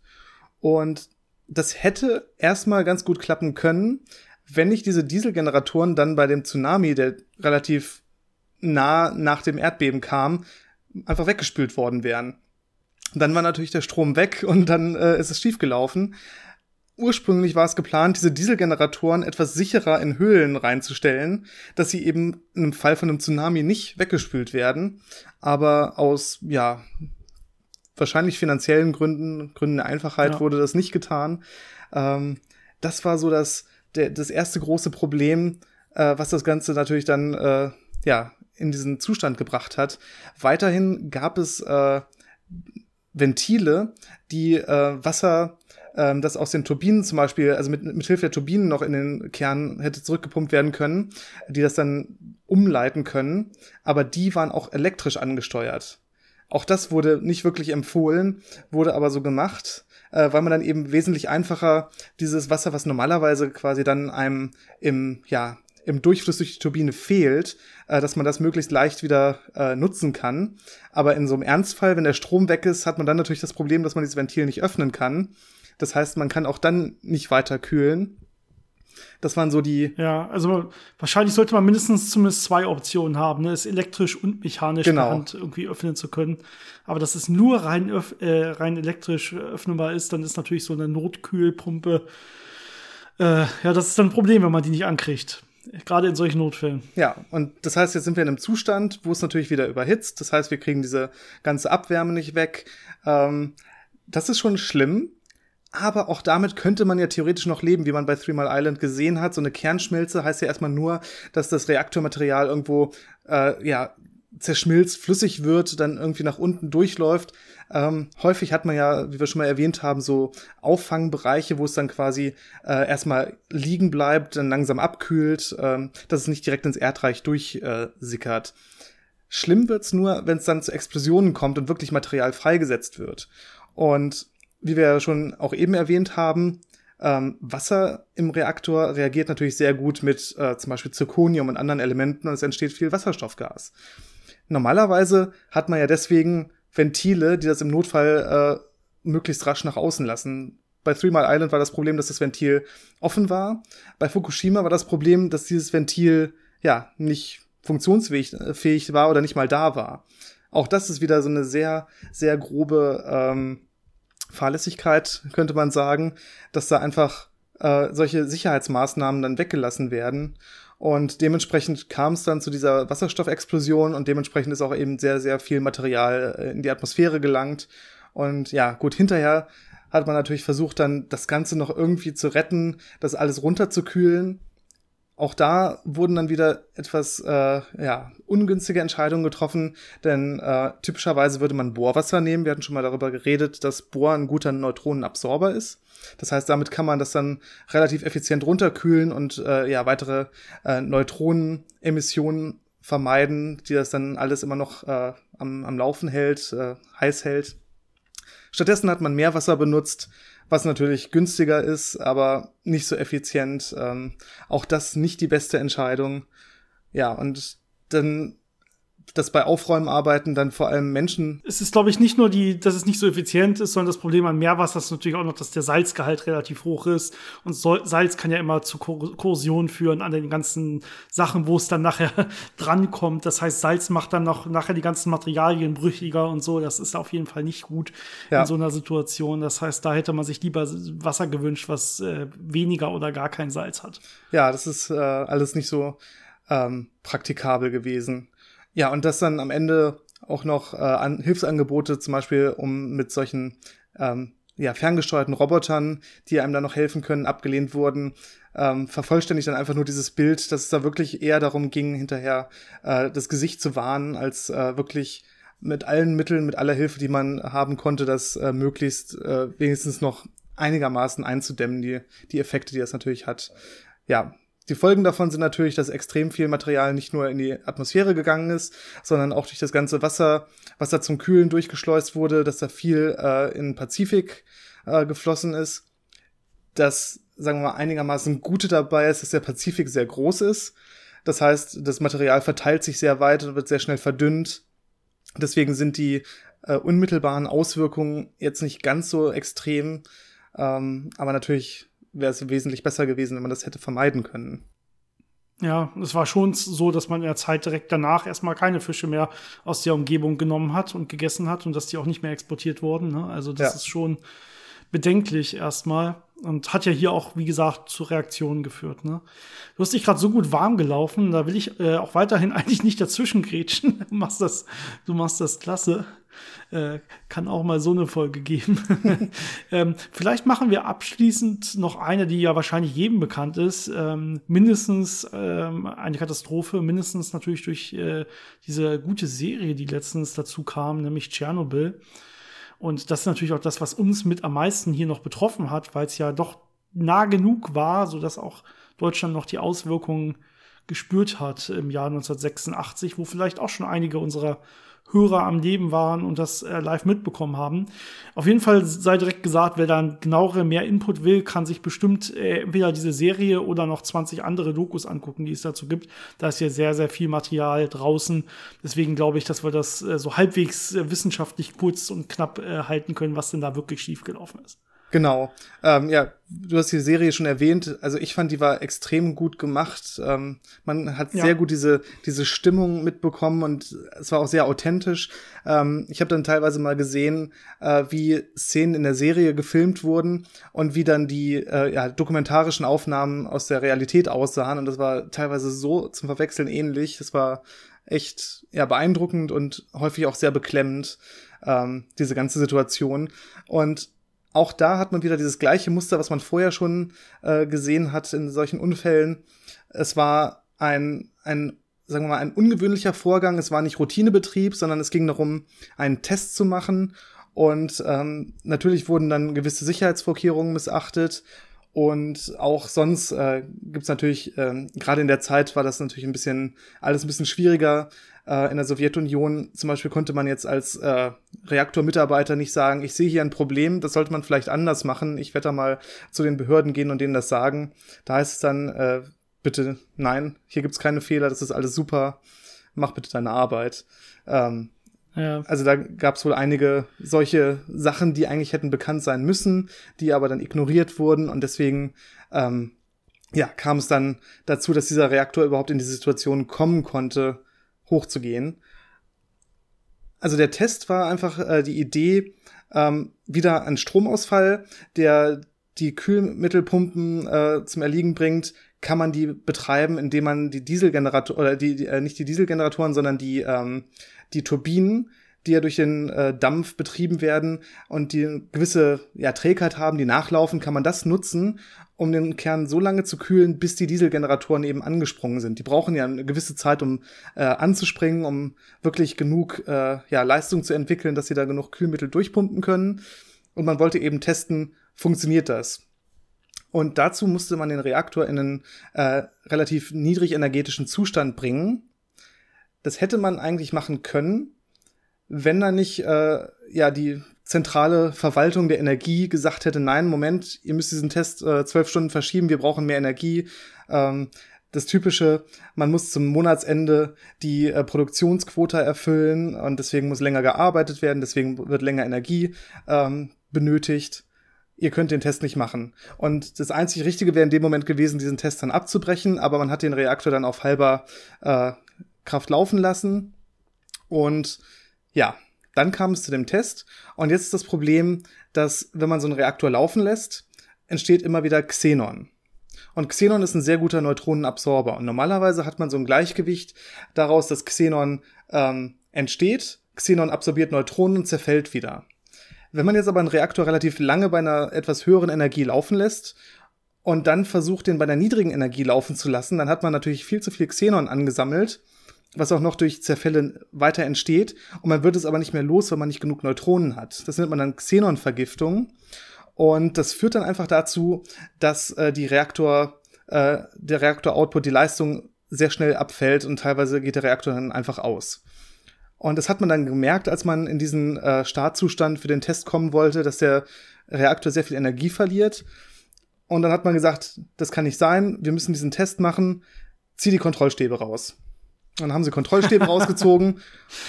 Und das hätte erstmal ganz gut klappen können, wenn nicht diese Dieselgeneratoren dann bei dem Tsunami, der relativ nah nach dem Erdbeben kam, einfach weggespült worden wären. Dann war natürlich der Strom weg und dann äh, ist es schiefgelaufen. Ursprünglich war es geplant, diese Dieselgeneratoren etwas sicherer in Höhlen reinzustellen, dass sie eben im Fall von einem Tsunami nicht weggespült werden. Aber aus, ja, wahrscheinlich finanziellen Gründen, Gründen der Einfachheit ja. wurde das nicht getan. Ähm, das war so das, der, das erste große Problem, äh, was das Ganze natürlich dann, äh, ja, in diesen Zustand gebracht hat. Weiterhin gab es äh, Ventile, die äh, Wasser ähm, das aus den Turbinen zum Beispiel, also mit, mit Hilfe der Turbinen noch in den Kern hätte zurückgepumpt werden können, die das dann umleiten können, aber die waren auch elektrisch angesteuert. Auch das wurde nicht wirklich empfohlen, wurde aber so gemacht, äh, weil man dann eben wesentlich einfacher dieses Wasser, was normalerweise quasi dann einem im, ja, im Durchfluss durch die Turbine fehlt, äh, dass man das möglichst leicht wieder äh, nutzen kann. Aber in so einem Ernstfall, wenn der Strom weg ist, hat man dann natürlich das Problem, dass man dieses Ventil nicht öffnen kann. Das heißt, man kann auch dann nicht weiter kühlen. Das waren so die. Ja, also wahrscheinlich sollte man mindestens zumindest zwei Optionen haben, ne? es elektrisch und mechanisch genau. Hand irgendwie öffnen zu können. Aber dass es nur rein, äh, rein elektrisch öffnbar ist, dann ist natürlich so eine Notkühlpumpe. Äh, ja, das ist dann ein Problem, wenn man die nicht ankriegt. Gerade in solchen Notfällen. Ja, und das heißt, jetzt sind wir in einem Zustand, wo es natürlich wieder überhitzt. Das heißt, wir kriegen diese ganze Abwärme nicht weg. Ähm, das ist schon schlimm. Aber auch damit könnte man ja theoretisch noch leben, wie man bei Three Mile Island gesehen hat. So eine Kernschmelze heißt ja erstmal nur, dass das Reaktormaterial irgendwo äh, ja zerschmilzt, flüssig wird, dann irgendwie nach unten durchläuft. Ähm, häufig hat man ja, wie wir schon mal erwähnt haben, so Auffangbereiche, wo es dann quasi äh, erstmal liegen bleibt, dann langsam abkühlt, ähm, dass es nicht direkt ins Erdreich durchsickert. Äh, Schlimm wird's nur, wenn es dann zu Explosionen kommt und wirklich Material freigesetzt wird. Und wie wir ja schon auch eben erwähnt haben, ähm, Wasser im Reaktor reagiert natürlich sehr gut mit äh, zum Beispiel Zirconium und anderen Elementen und es entsteht viel Wasserstoffgas. Normalerweise hat man ja deswegen Ventile, die das im Notfall äh, möglichst rasch nach außen lassen. Bei Three Mile Island war das Problem, dass das Ventil offen war. Bei Fukushima war das Problem, dass dieses Ventil ja nicht funktionsfähig äh, war oder nicht mal da war. Auch das ist wieder so eine sehr, sehr grobe ähm, Fahrlässigkeit, könnte man sagen, dass da einfach äh, solche Sicherheitsmaßnahmen dann weggelassen werden. Und dementsprechend kam es dann zu dieser Wasserstoffexplosion und dementsprechend ist auch eben sehr, sehr viel Material äh, in die Atmosphäre gelangt. Und ja, gut, hinterher hat man natürlich versucht, dann das Ganze noch irgendwie zu retten, das alles runterzukühlen auch da wurden dann wieder etwas äh, ja, ungünstige Entscheidungen getroffen, denn äh, typischerweise würde man Bohrwasser nehmen. Wir hatten schon mal darüber geredet, dass Bohr ein guter Neutronenabsorber ist. Das heißt, damit kann man das dann relativ effizient runterkühlen und äh, ja weitere äh, Neutronenemissionen vermeiden, die das dann alles immer noch äh, am, am Laufen hält, äh, heiß hält. Stattdessen hat man Meerwasser benutzt, was natürlich günstiger ist, aber nicht so effizient. Ähm, auch das nicht die beste Entscheidung. Ja, und dann dass bei Aufräumarbeiten dann vor allem Menschen. Es ist, glaube ich, nicht nur die, dass es nicht so effizient ist, sondern das Problem an Meerwasser ist natürlich auch noch, dass der Salzgehalt relativ hoch ist. Und Salz kann ja immer zu Korrosion führen an den ganzen Sachen, wo es dann nachher drankommt. Das heißt, Salz macht dann noch nachher die ganzen Materialien brüchiger und so. Das ist auf jeden Fall nicht gut ja. in so einer Situation. Das heißt, da hätte man sich lieber Wasser gewünscht, was äh, weniger oder gar kein Salz hat. Ja, das ist äh, alles nicht so ähm, praktikabel gewesen. Ja, und das dann am Ende auch noch äh, an Hilfsangebote, zum Beispiel um mit solchen ähm, ja, ferngesteuerten Robotern, die einem dann noch helfen können, abgelehnt wurden, ähm, vervollständigt dann einfach nur dieses Bild, dass es da wirklich eher darum ging, hinterher äh, das Gesicht zu wahren, als äh, wirklich mit allen Mitteln, mit aller Hilfe, die man haben konnte, das äh, möglichst äh, wenigstens noch einigermaßen einzudämmen, die, die Effekte, die das natürlich hat. Ja, die Folgen davon sind natürlich, dass extrem viel Material nicht nur in die Atmosphäre gegangen ist, sondern auch durch das ganze Wasser, was da zum Kühlen durchgeschleust wurde, dass da viel äh, in den Pazifik äh, geflossen ist. Das, sagen wir mal, einigermaßen Gute dabei ist, dass der Pazifik sehr groß ist. Das heißt, das Material verteilt sich sehr weit und wird sehr schnell verdünnt. Deswegen sind die äh, unmittelbaren Auswirkungen jetzt nicht ganz so extrem. Ähm, aber natürlich wäre es wesentlich besser gewesen, wenn man das hätte vermeiden können. Ja, es war schon so, dass man in der Zeit direkt danach erstmal keine Fische mehr aus der Umgebung genommen hat und gegessen hat und dass die auch nicht mehr exportiert wurden. Ne? Also das ja. ist schon bedenklich erstmal und hat ja hier auch, wie gesagt, zu Reaktionen geführt. Ne? Du hast dich gerade so gut warm gelaufen, da will ich äh, auch weiterhin eigentlich nicht dazwischen grätschen. Du machst das, du machst das klasse. Äh, kann auch mal so eine Folge geben. ähm, vielleicht machen wir abschließend noch eine, die ja wahrscheinlich jedem bekannt ist. Ähm, mindestens ähm, eine Katastrophe, mindestens natürlich durch äh, diese gute Serie, die letztens dazu kam, nämlich Tschernobyl. Und das ist natürlich auch das, was uns mit am meisten hier noch betroffen hat, weil es ja doch nah genug war, sodass auch Deutschland noch die Auswirkungen gespürt hat im Jahr 1986, wo vielleicht auch schon einige unserer Hörer am Leben waren und das äh, live mitbekommen haben. Auf jeden Fall sei direkt gesagt, wer dann genauere mehr Input will, kann sich bestimmt äh, entweder diese Serie oder noch 20 andere Dokus angucken, die es dazu gibt. Da ist ja sehr, sehr viel Material draußen. Deswegen glaube ich, dass wir das äh, so halbwegs äh, wissenschaftlich kurz und knapp äh, halten können, was denn da wirklich schiefgelaufen ist. Genau. Ähm, ja, du hast die Serie schon erwähnt. Also ich fand, die war extrem gut gemacht. Ähm, man hat ja. sehr gut diese, diese Stimmung mitbekommen und es war auch sehr authentisch. Ähm, ich habe dann teilweise mal gesehen, äh, wie Szenen in der Serie gefilmt wurden und wie dann die äh, ja, dokumentarischen Aufnahmen aus der Realität aussahen. Und das war teilweise so zum Verwechseln ähnlich. Das war echt ja, beeindruckend und häufig auch sehr beklemmend, ähm, diese ganze Situation. Und auch da hat man wieder dieses gleiche Muster, was man vorher schon äh, gesehen hat in solchen Unfällen. Es war ein, ein, sagen wir mal, ein ungewöhnlicher Vorgang. Es war nicht Routinebetrieb, sondern es ging darum, einen Test zu machen. Und ähm, natürlich wurden dann gewisse Sicherheitsvorkehrungen missachtet. Und auch sonst äh, gibt es natürlich, äh, gerade in der Zeit war das natürlich ein bisschen, alles ein bisschen schwieriger, äh, in der Sowjetunion zum Beispiel konnte man jetzt als äh, Reaktormitarbeiter nicht sagen, ich sehe hier ein Problem, das sollte man vielleicht anders machen. Ich werde da mal zu den Behörden gehen und denen das sagen. Da heißt es dann, äh, bitte, nein, hier gibt's keine Fehler, das ist alles super, mach bitte deine Arbeit. Ähm, ja. Also da gab es wohl einige solche Sachen, die eigentlich hätten bekannt sein müssen, die aber dann ignoriert wurden und deswegen ähm, ja, kam es dann dazu, dass dieser Reaktor überhaupt in die Situation kommen konnte, hochzugehen. Also der Test war einfach äh, die Idee, ähm, wieder ein Stromausfall, der die Kühlmittelpumpen äh, zum Erliegen bringt, kann man die betreiben, indem man die Dieselgeneratoren oder die, die äh, nicht die Dieselgeneratoren, sondern die ähm, die Turbinen die ja durch den äh, Dampf betrieben werden und die gewisse ja, Trägheit haben, die nachlaufen, kann man das nutzen, um den Kern so lange zu kühlen, bis die Dieselgeneratoren eben angesprungen sind. Die brauchen ja eine gewisse Zeit, um äh, anzuspringen, um wirklich genug äh, ja, Leistung zu entwickeln, dass sie da genug Kühlmittel durchpumpen können. Und man wollte eben testen, funktioniert das? Und dazu musste man den Reaktor in einen äh, relativ niedrig energetischen Zustand bringen. Das hätte man eigentlich machen können, wenn da nicht äh, ja die zentrale Verwaltung der Energie gesagt hätte, nein, Moment, ihr müsst diesen Test äh, zwölf Stunden verschieben, wir brauchen mehr Energie. Ähm, das typische, man muss zum Monatsende die äh, Produktionsquota erfüllen und deswegen muss länger gearbeitet werden, deswegen wird länger Energie ähm, benötigt. Ihr könnt den Test nicht machen. Und das einzig Richtige wäre in dem Moment gewesen, diesen Test dann abzubrechen, aber man hat den Reaktor dann auf halber äh, Kraft laufen lassen. Und ja, dann kam es zu dem Test und jetzt ist das Problem, dass wenn man so einen Reaktor laufen lässt, entsteht immer wieder Xenon. Und Xenon ist ein sehr guter Neutronenabsorber. Und normalerweise hat man so ein Gleichgewicht daraus, dass Xenon ähm, entsteht. Xenon absorbiert Neutronen und zerfällt wieder. Wenn man jetzt aber einen Reaktor relativ lange bei einer etwas höheren Energie laufen lässt und dann versucht, den bei einer niedrigen Energie laufen zu lassen, dann hat man natürlich viel zu viel Xenon angesammelt was auch noch durch Zerfälle weiter entsteht. Und man wird es aber nicht mehr los, wenn man nicht genug Neutronen hat. Das nennt man dann Xenonvergiftung. Und das führt dann einfach dazu, dass äh, die Reaktor, äh, der Reaktor-Output, die Leistung sehr schnell abfällt und teilweise geht der Reaktor dann einfach aus. Und das hat man dann gemerkt, als man in diesen äh, Startzustand für den Test kommen wollte, dass der Reaktor sehr viel Energie verliert. Und dann hat man gesagt, das kann nicht sein, wir müssen diesen Test machen, zieh die Kontrollstäbe raus. Dann haben sie Kontrollstäbe rausgezogen.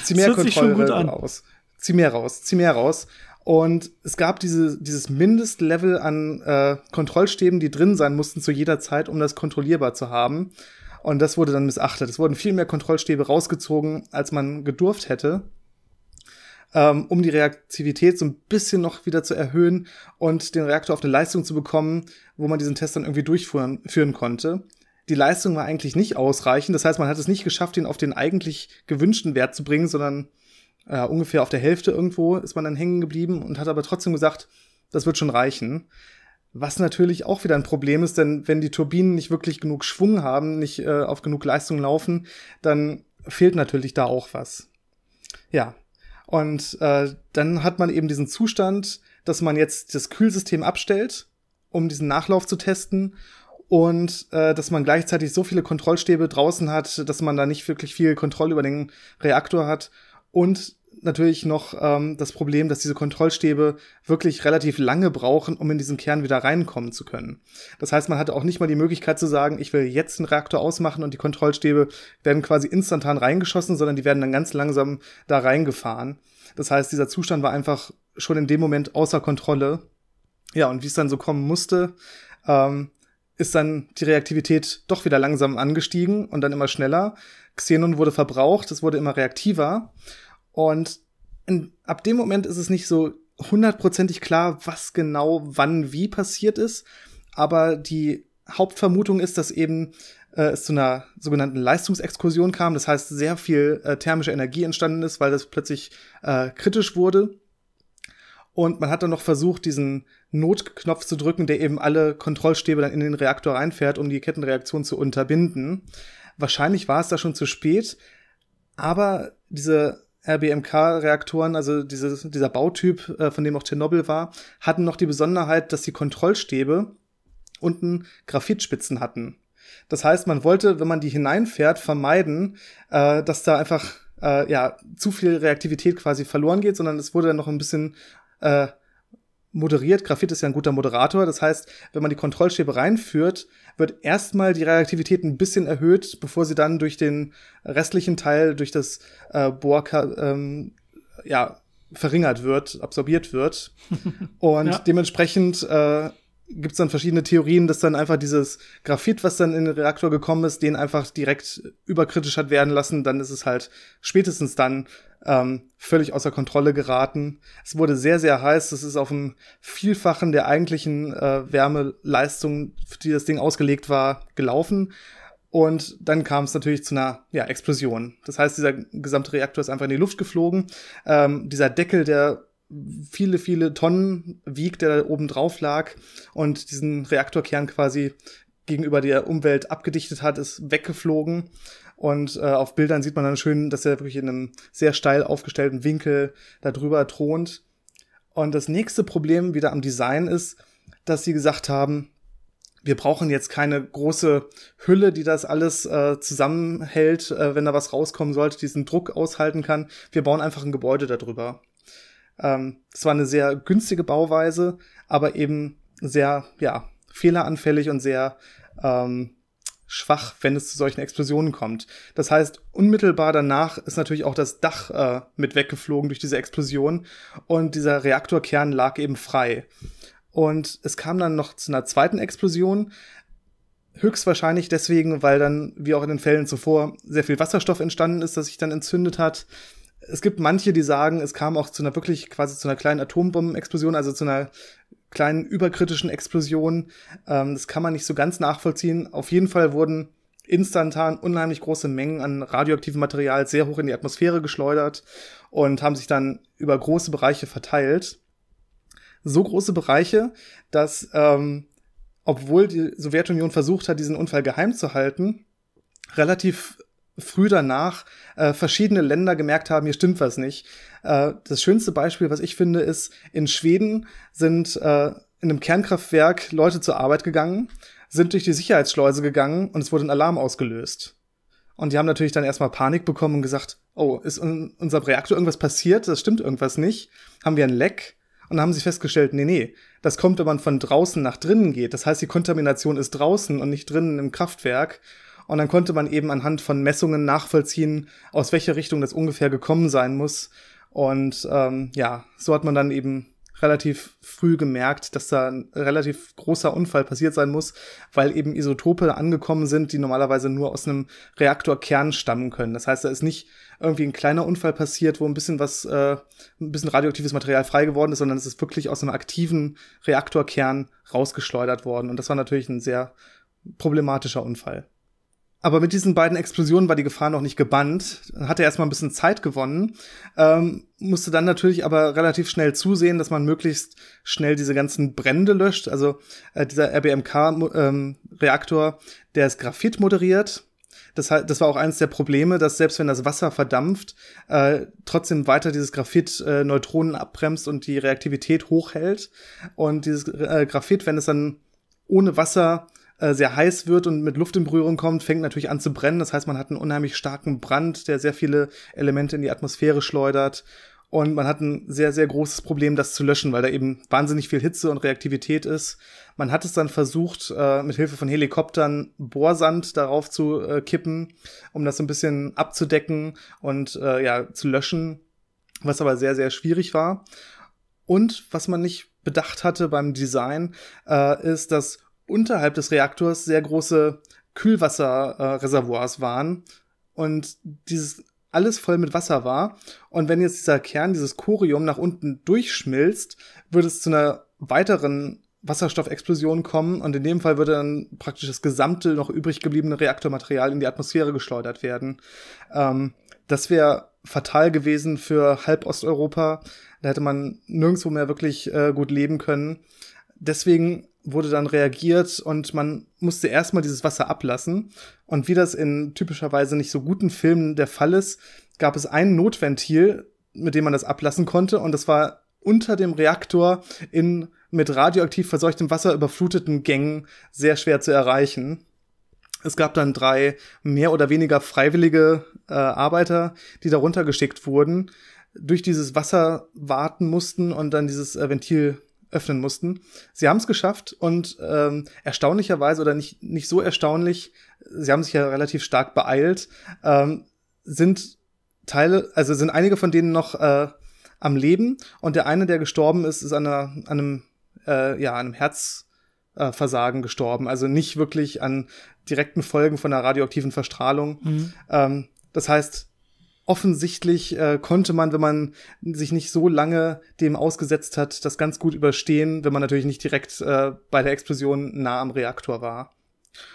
Zieh mehr Kontrollstäbe raus. Zieh mehr raus. Zieh mehr raus. Und es gab diese, dieses Mindestlevel an äh, Kontrollstäben, die drin sein mussten zu jeder Zeit, um das kontrollierbar zu haben. Und das wurde dann missachtet. Es wurden viel mehr Kontrollstäbe rausgezogen, als man gedurft hätte, ähm, um die Reaktivität so ein bisschen noch wieder zu erhöhen und den Reaktor auf eine Leistung zu bekommen, wo man diesen Test dann irgendwie durchführen führen konnte die Leistung war eigentlich nicht ausreichend. Das heißt, man hat es nicht geschafft, ihn auf den eigentlich gewünschten Wert zu bringen, sondern äh, ungefähr auf der Hälfte irgendwo ist man dann hängen geblieben und hat aber trotzdem gesagt, das wird schon reichen. Was natürlich auch wieder ein Problem ist, denn wenn die Turbinen nicht wirklich genug Schwung haben, nicht äh, auf genug Leistung laufen, dann fehlt natürlich da auch was. Ja. Und äh, dann hat man eben diesen Zustand, dass man jetzt das Kühlsystem abstellt, um diesen Nachlauf zu testen und äh, dass man gleichzeitig so viele Kontrollstäbe draußen hat, dass man da nicht wirklich viel Kontrolle über den Reaktor hat und natürlich noch ähm, das Problem, dass diese Kontrollstäbe wirklich relativ lange brauchen, um in diesen Kern wieder reinkommen zu können. Das heißt, man hatte auch nicht mal die Möglichkeit zu sagen, ich will jetzt einen Reaktor ausmachen und die Kontrollstäbe werden quasi instantan reingeschossen, sondern die werden dann ganz langsam da reingefahren. Das heißt, dieser Zustand war einfach schon in dem Moment außer Kontrolle. Ja, und wie es dann so kommen musste, ähm, ist dann die Reaktivität doch wieder langsam angestiegen und dann immer schneller. Xenon wurde verbraucht, es wurde immer reaktiver. Und in, ab dem Moment ist es nicht so hundertprozentig klar, was genau wann wie passiert ist. Aber die Hauptvermutung ist, dass eben äh, es zu einer sogenannten Leistungsexkursion kam. Das heißt, sehr viel äh, thermische Energie entstanden ist, weil das plötzlich äh, kritisch wurde. Und man hat dann noch versucht, diesen Notknopf zu drücken, der eben alle Kontrollstäbe dann in den Reaktor reinfährt, um die Kettenreaktion zu unterbinden. Wahrscheinlich war es da schon zu spät, aber diese RBMK-Reaktoren, also diese, dieser Bautyp, äh, von dem auch Tschernobyl war, hatten noch die Besonderheit, dass die Kontrollstäbe unten Graphitspitzen hatten. Das heißt, man wollte, wenn man die hineinfährt, vermeiden, äh, dass da einfach äh, ja zu viel Reaktivität quasi verloren geht, sondern es wurde dann noch ein bisschen äh, moderiert. Graphit ist ja ein guter Moderator. Das heißt, wenn man die Kontrollstäbe reinführt, wird erstmal die Reaktivität ein bisschen erhöht, bevor sie dann durch den restlichen Teil, durch das äh, Bohr, ähm, ja, verringert wird, absorbiert wird. Und ja. dementsprechend äh, gibt es dann verschiedene Theorien, dass dann einfach dieses Graphit, was dann in den Reaktor gekommen ist, den einfach direkt überkritisch hat werden lassen. Dann ist es halt spätestens dann ähm, völlig außer Kontrolle geraten. Es wurde sehr, sehr heiß. Das ist auf einem Vielfachen der eigentlichen äh, Wärmeleistung, für die das Ding ausgelegt war, gelaufen. Und dann kam es natürlich zu einer ja, Explosion. Das heißt, dieser gesamte Reaktor ist einfach in die Luft geflogen. Ähm, dieser Deckel, der viele, viele Tonnen wiegt, der da oben drauf lag und diesen Reaktorkern quasi gegenüber der Umwelt abgedichtet hat, ist weggeflogen. Und äh, auf Bildern sieht man dann schön, dass er wirklich in einem sehr steil aufgestellten Winkel da drüber thront. Und das nächste Problem wieder am Design ist, dass sie gesagt haben, wir brauchen jetzt keine große Hülle, die das alles äh, zusammenhält, äh, wenn da was rauskommen sollte, diesen Druck aushalten kann. Wir bauen einfach ein Gebäude darüber. Ähm, das war eine sehr günstige Bauweise, aber eben sehr, ja, fehleranfällig und sehr ähm, schwach, wenn es zu solchen Explosionen kommt. Das heißt, unmittelbar danach ist natürlich auch das Dach äh, mit weggeflogen durch diese Explosion und dieser Reaktorkern lag eben frei. Und es kam dann noch zu einer zweiten Explosion, höchstwahrscheinlich deswegen, weil dann, wie auch in den Fällen zuvor, sehr viel Wasserstoff entstanden ist, das sich dann entzündet hat. Es gibt manche, die sagen, es kam auch zu einer wirklich quasi zu einer kleinen Atombombenexplosion, also zu einer kleinen überkritischen Explosionen. Ähm, das kann man nicht so ganz nachvollziehen. Auf jeden Fall wurden instantan unheimlich große Mengen an radioaktivem Material sehr hoch in die Atmosphäre geschleudert und haben sich dann über große Bereiche verteilt. So große Bereiche, dass ähm, obwohl die Sowjetunion versucht hat, diesen Unfall geheim zu halten, relativ früh danach äh, verschiedene Länder gemerkt haben, hier stimmt was nicht. Äh, das schönste Beispiel, was ich finde, ist, in Schweden sind äh, in einem Kernkraftwerk Leute zur Arbeit gegangen, sind durch die Sicherheitsschleuse gegangen und es wurde ein Alarm ausgelöst. Und die haben natürlich dann erstmal Panik bekommen und gesagt, oh, ist in unserem Reaktor irgendwas passiert? Das stimmt irgendwas nicht. Haben wir ein Leck? Und dann haben sie festgestellt, nee, nee, das kommt, wenn man von draußen nach drinnen geht. Das heißt, die Kontamination ist draußen und nicht drinnen im Kraftwerk. Und dann konnte man eben anhand von Messungen nachvollziehen, aus welcher Richtung das ungefähr gekommen sein muss. Und ähm, ja, so hat man dann eben relativ früh gemerkt, dass da ein relativ großer Unfall passiert sein muss, weil eben Isotope angekommen sind, die normalerweise nur aus einem Reaktorkern stammen können. Das heißt, da ist nicht irgendwie ein kleiner Unfall passiert, wo ein bisschen was, äh, ein bisschen radioaktives Material frei geworden ist, sondern es ist wirklich aus einem aktiven Reaktorkern rausgeschleudert worden. Und das war natürlich ein sehr problematischer Unfall. Aber mit diesen beiden Explosionen war die Gefahr noch nicht gebannt. Hatte erstmal ein bisschen Zeit gewonnen, ähm, musste dann natürlich aber relativ schnell zusehen, dass man möglichst schnell diese ganzen Brände löscht. Also äh, dieser RBMK-Reaktor, ähm, der ist Graphit moderiert. Das, das war auch eines der Probleme, dass selbst wenn das Wasser verdampft, äh, trotzdem weiter dieses Graphit äh, Neutronen abbremst und die Reaktivität hochhält. Und dieses äh, Graphit, wenn es dann ohne Wasser äh, sehr heiß wird und mit Luft in Berührung kommt, fängt natürlich an zu brennen. Das heißt, man hat einen unheimlich starken Brand, der sehr viele Elemente in die Atmosphäre schleudert. Und man hat ein sehr, sehr großes Problem, das zu löschen, weil da eben wahnsinnig viel Hitze und Reaktivität ist. Man hat es dann versucht, äh, mit Hilfe von Helikoptern Bohrsand darauf zu äh, kippen, um das so ein bisschen abzudecken und ja, zu löschen, was aber sehr, sehr schwierig war. Und was man nicht bedacht hatte beim Design, ist, dass unterhalb des Reaktors sehr große Kühlwasserreservoirs äh, waren und dieses alles voll mit Wasser war. Und wenn jetzt dieser Kern, dieses Corium nach unten durchschmilzt, würde es zu einer weiteren Wasserstoffexplosion kommen und in dem Fall würde dann praktisch das gesamte noch übrig gebliebene Reaktormaterial in die Atmosphäre geschleudert werden. Ähm, das wäre fatal gewesen für halb Osteuropa. Da hätte man nirgendwo mehr wirklich äh, gut leben können. Deswegen wurde dann reagiert und man musste erstmal dieses Wasser ablassen. Und wie das in typischerweise nicht so guten Filmen der Fall ist, gab es ein Notventil, mit dem man das ablassen konnte. Und das war unter dem Reaktor in mit radioaktiv verseuchtem Wasser überfluteten Gängen sehr schwer zu erreichen. Es gab dann drei mehr oder weniger freiwillige äh, Arbeiter, die darunter geschickt wurden, durch dieses Wasser warten mussten und dann dieses äh, Ventil öffnen mussten. Sie haben es geschafft und ähm, erstaunlicherweise oder nicht, nicht so erstaunlich, sie haben sich ja relativ stark beeilt, ähm, sind Teile, also sind einige von denen noch äh, am Leben und der eine, der gestorben ist, ist an, einer, an einem, äh, ja, einem Herzversagen äh, gestorben. Also nicht wirklich an direkten Folgen von einer radioaktiven Verstrahlung. Mhm. Ähm, das heißt, offensichtlich äh, konnte man, wenn man sich nicht so lange dem ausgesetzt hat, das ganz gut überstehen, wenn man natürlich nicht direkt äh, bei der Explosion nah am Reaktor war.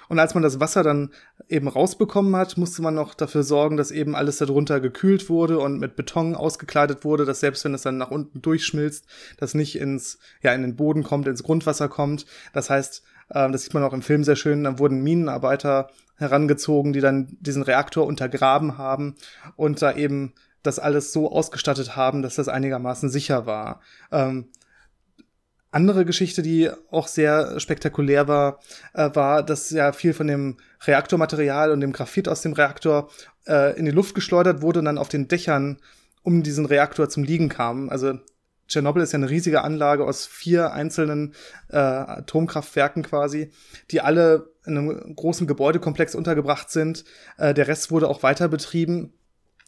Und als man das Wasser dann eben rausbekommen hat, musste man noch dafür sorgen, dass eben alles darunter gekühlt wurde und mit Beton ausgekleidet wurde, dass selbst wenn es dann nach unten durchschmilzt, das nicht ins, ja, in den Boden kommt, ins Grundwasser kommt. Das heißt, äh, das sieht man auch im Film sehr schön, dann wurden Minenarbeiter herangezogen, die dann diesen Reaktor untergraben haben und da eben das alles so ausgestattet haben, dass das einigermaßen sicher war. Ähm, andere Geschichte, die auch sehr spektakulär war, äh, war, dass ja viel von dem Reaktormaterial und dem Graphit aus dem Reaktor äh, in die Luft geschleudert wurde und dann auf den Dächern um diesen Reaktor zum Liegen kam. Also Tschernobyl ist ja eine riesige Anlage aus vier einzelnen äh, Atomkraftwerken quasi, die alle in einem großen Gebäudekomplex untergebracht sind. Äh, der Rest wurde auch weiter betrieben.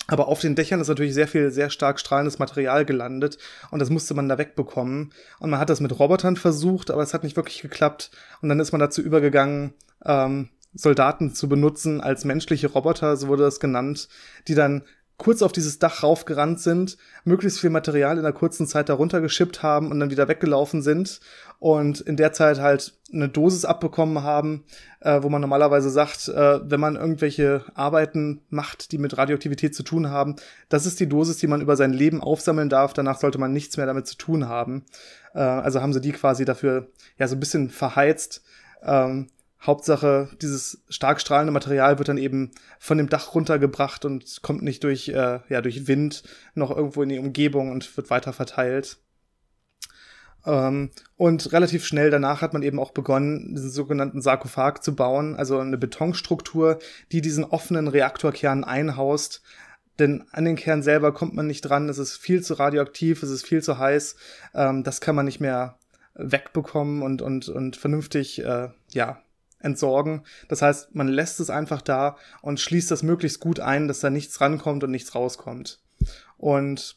Aber auf den Dächern ist natürlich sehr viel, sehr stark strahlendes Material gelandet und das musste man da wegbekommen. Und man hat das mit Robotern versucht, aber es hat nicht wirklich geklappt. Und dann ist man dazu übergegangen, ähm, Soldaten zu benutzen als menschliche Roboter, so wurde das genannt, die dann kurz auf dieses Dach raufgerannt sind, möglichst viel Material in einer kurzen Zeit darunter geschippt haben und dann wieder weggelaufen sind und in der Zeit halt eine Dosis abbekommen haben, äh, wo man normalerweise sagt, äh, wenn man irgendwelche Arbeiten macht, die mit Radioaktivität zu tun haben, das ist die Dosis, die man über sein Leben aufsammeln darf. Danach sollte man nichts mehr damit zu tun haben. Äh, also haben sie die quasi dafür ja so ein bisschen verheizt. Ähm, Hauptsache, dieses stark strahlende Material wird dann eben von dem Dach runtergebracht und kommt nicht durch, äh, ja, durch Wind noch irgendwo in die Umgebung und wird weiter verteilt. Ähm, und relativ schnell danach hat man eben auch begonnen, diesen sogenannten Sarkophag zu bauen, also eine Betonstruktur, die diesen offenen Reaktorkern einhaust. Denn an den Kern selber kommt man nicht dran, es ist viel zu radioaktiv, es ist viel zu heiß, ähm, das kann man nicht mehr wegbekommen und, und, und vernünftig, äh, ja, entsorgen. Das heißt, man lässt es einfach da und schließt das möglichst gut ein, dass da nichts rankommt und nichts rauskommt. Und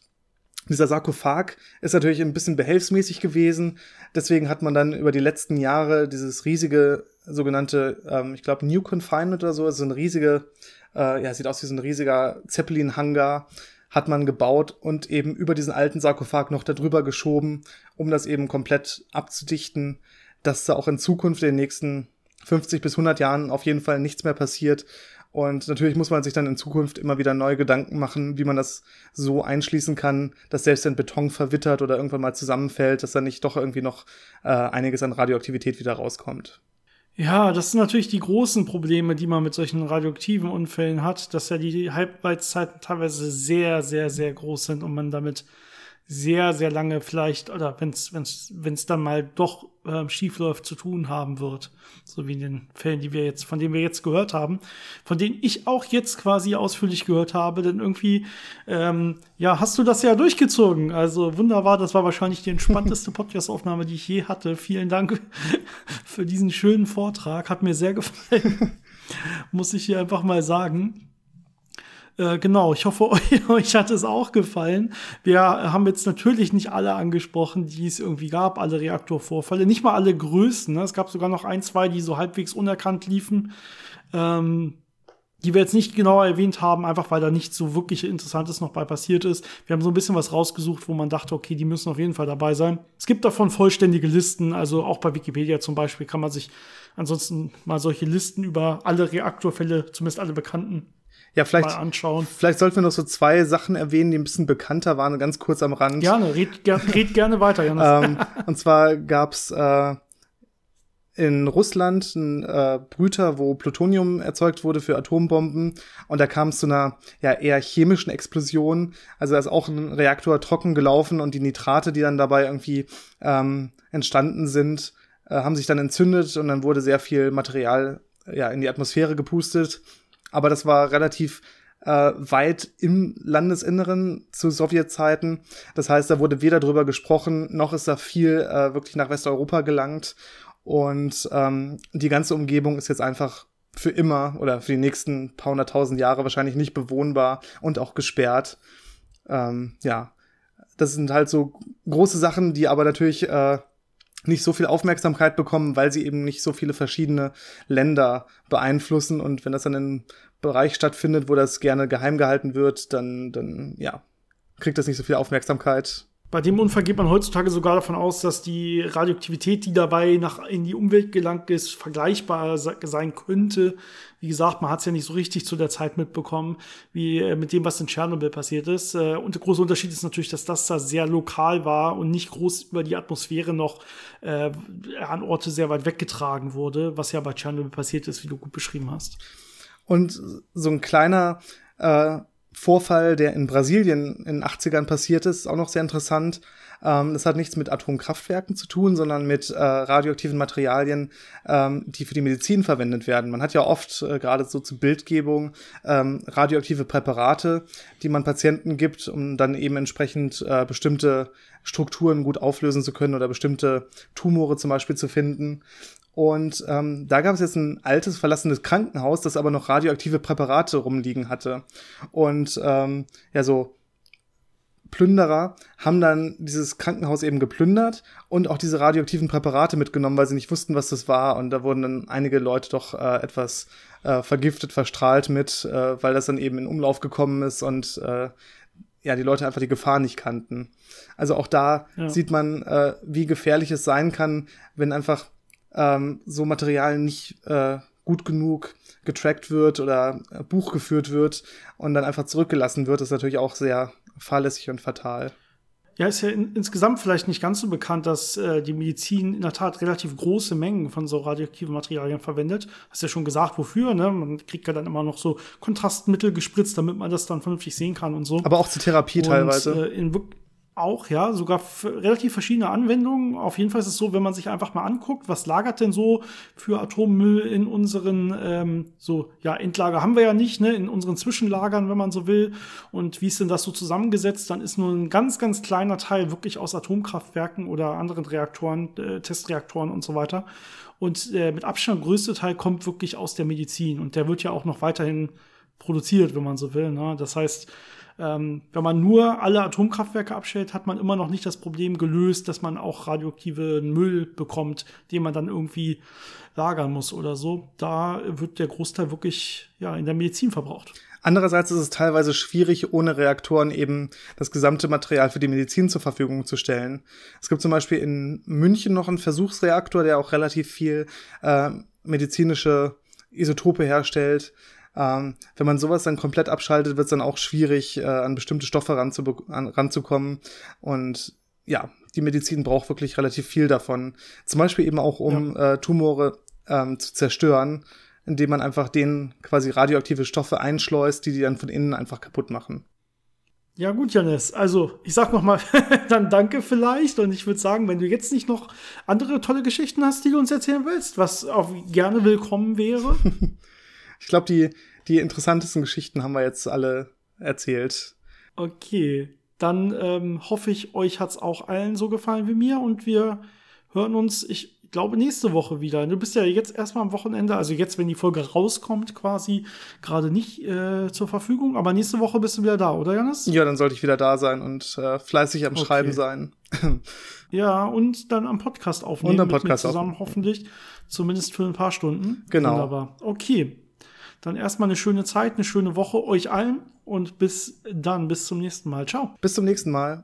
dieser Sarkophag ist natürlich ein bisschen behelfsmäßig gewesen. Deswegen hat man dann über die letzten Jahre dieses riesige sogenannte, ähm, ich glaube, New Confinement oder so, also ein riesige, äh, ja, sieht aus wie so ein riesiger Zeppelin-Hangar, hat man gebaut und eben über diesen alten Sarkophag noch darüber geschoben, um das eben komplett abzudichten, dass da auch in Zukunft in den nächsten 50 bis 100 Jahren auf jeden Fall nichts mehr passiert Und natürlich muss man sich dann in Zukunft immer wieder neue Gedanken machen, wie man das so einschließen kann, dass selbst wenn Beton verwittert oder irgendwann mal zusammenfällt, dass dann nicht doch irgendwie noch äh, einiges an Radioaktivität wieder rauskommt. Ja, das sind natürlich die großen Probleme, die man mit solchen radioaktiven Unfällen hat, dass ja die Halbwertszeiten teilweise sehr, sehr, sehr groß sind und man damit sehr, sehr lange vielleicht, oder wenn es wenn's, wenn's dann mal doch äh, schief läuft, zu tun haben wird. So wie in den Fällen, die wir jetzt, von denen wir jetzt gehört haben, von denen ich auch jetzt quasi ausführlich gehört habe, denn irgendwie, ähm, ja, hast du das ja durchgezogen. Also wunderbar, das war wahrscheinlich die entspannteste Podcast-Aufnahme, die ich je hatte. Vielen Dank für diesen schönen Vortrag. Hat mir sehr gefallen. Muss ich hier einfach mal sagen. Äh, genau, ich hoffe, euch, hat es auch gefallen. Wir haben jetzt natürlich nicht alle angesprochen, die es irgendwie gab, alle Reaktorvorfälle, nicht mal alle größten. Ne? Es gab sogar noch ein, zwei, die so halbwegs unerkannt liefen. Ähm, die wir jetzt nicht genauer erwähnt haben, einfach weil da nichts so wirklich Interessantes noch bei passiert ist. Wir haben so ein bisschen was rausgesucht, wo man dachte, okay, die müssen auf jeden Fall dabei sein. Es gibt davon vollständige Listen, also auch bei Wikipedia zum Beispiel kann man sich ansonsten mal solche Listen über alle Reaktorfälle, zumindest alle bekannten, ja, vielleicht, mal anschauen. Vielleicht sollten wir noch so zwei Sachen erwähnen, die ein bisschen bekannter waren, ganz kurz am Rand. Gerne, red, ger red gerne weiter, Janis. ähm, und zwar gab's äh, in Russland einen äh, Brüter, wo Plutonium erzeugt wurde für Atombomben. Und da kam es zu einer ja eher chemischen Explosion. Also da ist auch ein Reaktor trocken gelaufen und die Nitrate, die dann dabei irgendwie ähm, entstanden sind, äh, haben sich dann entzündet und dann wurde sehr viel Material ja in die Atmosphäre gepustet aber das war relativ äh, weit im Landesinneren zu Sowjetzeiten. Das heißt, da wurde weder drüber gesprochen, noch ist da viel äh, wirklich nach Westeuropa gelangt. Und ähm, die ganze Umgebung ist jetzt einfach für immer oder für die nächsten paar hunderttausend Jahre wahrscheinlich nicht bewohnbar und auch gesperrt. Ähm, ja, das sind halt so große Sachen, die aber natürlich äh, nicht so viel Aufmerksamkeit bekommen, weil sie eben nicht so viele verschiedene Länder beeinflussen. Und wenn das dann in Bereich stattfindet, wo das gerne geheim gehalten wird, dann, dann, ja, kriegt das nicht so viel Aufmerksamkeit. Bei dem Unfall geht man heutzutage sogar davon aus, dass die Radioaktivität, die dabei nach, in die Umwelt gelangt ist, vergleichbar sein könnte. Wie gesagt, man hat es ja nicht so richtig zu der Zeit mitbekommen, wie äh, mit dem, was in Tschernobyl passiert ist. Äh, und der große Unterschied ist natürlich, dass das da sehr lokal war und nicht groß über die Atmosphäre noch äh, an Orte sehr weit weggetragen wurde, was ja bei Tschernobyl passiert ist, wie du gut beschrieben hast. Und so ein kleiner äh Vorfall, der in Brasilien in den 80ern passiert ist, auch noch sehr interessant. Ähm, das hat nichts mit Atomkraftwerken zu tun, sondern mit äh, radioaktiven Materialien, ähm, die für die Medizin verwendet werden. Man hat ja oft, äh, gerade so zur Bildgebung, ähm, radioaktive Präparate, die man Patienten gibt, um dann eben entsprechend äh, bestimmte Strukturen gut auflösen zu können oder bestimmte Tumore zum Beispiel zu finden. Und ähm, da gab es jetzt ein altes, verlassenes Krankenhaus, das aber noch radioaktive Präparate rumliegen hatte. Und ähm, ja, so Plünderer haben dann dieses Krankenhaus eben geplündert und auch diese radioaktiven Präparate mitgenommen, weil sie nicht wussten, was das war. Und da wurden dann einige Leute doch äh, etwas äh, vergiftet, verstrahlt mit, äh, weil das dann eben in Umlauf gekommen ist und äh, ja, die Leute einfach die Gefahr nicht kannten. Also auch da ja. sieht man, äh, wie gefährlich es sein kann, wenn einfach ähm, so Material nicht äh, gut genug getrackt wird oder äh, Buch geführt wird und dann einfach zurückgelassen wird, ist natürlich auch sehr fahrlässig und fatal. Ja, ist ja in, insgesamt vielleicht nicht ganz so bekannt, dass äh, die Medizin in der Tat relativ große Mengen von so radioaktiven Materialien verwendet. Hast ja schon gesagt, wofür, ne? Man kriegt ja dann immer noch so Kontrastmittel gespritzt, damit man das dann vernünftig sehen kann und so. Aber auch zur Therapie und, teilweise. Äh, in, auch, ja, sogar relativ verschiedene Anwendungen. Auf jeden Fall ist es so, wenn man sich einfach mal anguckt, was lagert denn so für Atommüll in unseren, ähm, so, ja, Endlager haben wir ja nicht, ne, in unseren Zwischenlagern, wenn man so will. Und wie ist denn das so zusammengesetzt? Dann ist nur ein ganz, ganz kleiner Teil wirklich aus Atomkraftwerken oder anderen Reaktoren, äh, Testreaktoren und so weiter. Und äh, mit Abstand größte Teil kommt wirklich aus der Medizin. Und der wird ja auch noch weiterhin produziert, wenn man so will. Ne? Das heißt, ähm, wenn man nur alle Atomkraftwerke abstellt, hat man immer noch nicht das Problem gelöst, dass man auch radioaktiven Müll bekommt, den man dann irgendwie lagern muss oder so. Da wird der Großteil wirklich ja in der Medizin verbraucht. Andererseits ist es teilweise schwierig, ohne Reaktoren eben das gesamte Material für die Medizin zur Verfügung zu stellen. Es gibt zum Beispiel in München noch einen Versuchsreaktor, der auch relativ viel äh, medizinische Isotope herstellt. Ähm, wenn man sowas dann komplett abschaltet, wird es dann auch schwierig, äh, an bestimmte Stoffe an, ranzukommen. Und ja, die Medizin braucht wirklich relativ viel davon. Zum Beispiel eben auch, um ja. äh, Tumore ähm, zu zerstören, indem man einfach denen quasi radioaktive Stoffe einschleust, die die dann von innen einfach kaputt machen. Ja, gut, Janis. Also, ich sag noch mal dann danke vielleicht. Und ich würde sagen, wenn du jetzt nicht noch andere tolle Geschichten hast, die du uns erzählen willst, was auch gerne willkommen wäre. ich glaube, die, die interessantesten Geschichten haben wir jetzt alle erzählt. Okay. Dann ähm, hoffe ich, euch hat's auch allen so gefallen wie mir und wir hören uns, ich glaube, nächste Woche wieder. Du bist ja jetzt erstmal am Wochenende, also jetzt, wenn die Folge rauskommt, quasi gerade nicht äh, zur Verfügung, aber nächste Woche bist du wieder da, oder Janis? Ja, dann sollte ich wieder da sein und äh, fleißig am okay. Schreiben sein. ja, und dann am Podcast aufnehmen. Und am Podcast zusammen aufnehmen. hoffentlich. Zumindest für ein paar Stunden. Genau. Wunderbar. Okay. Dann erstmal eine schöne Zeit, eine schöne Woche euch allen und bis dann, bis zum nächsten Mal. Ciao. Bis zum nächsten Mal.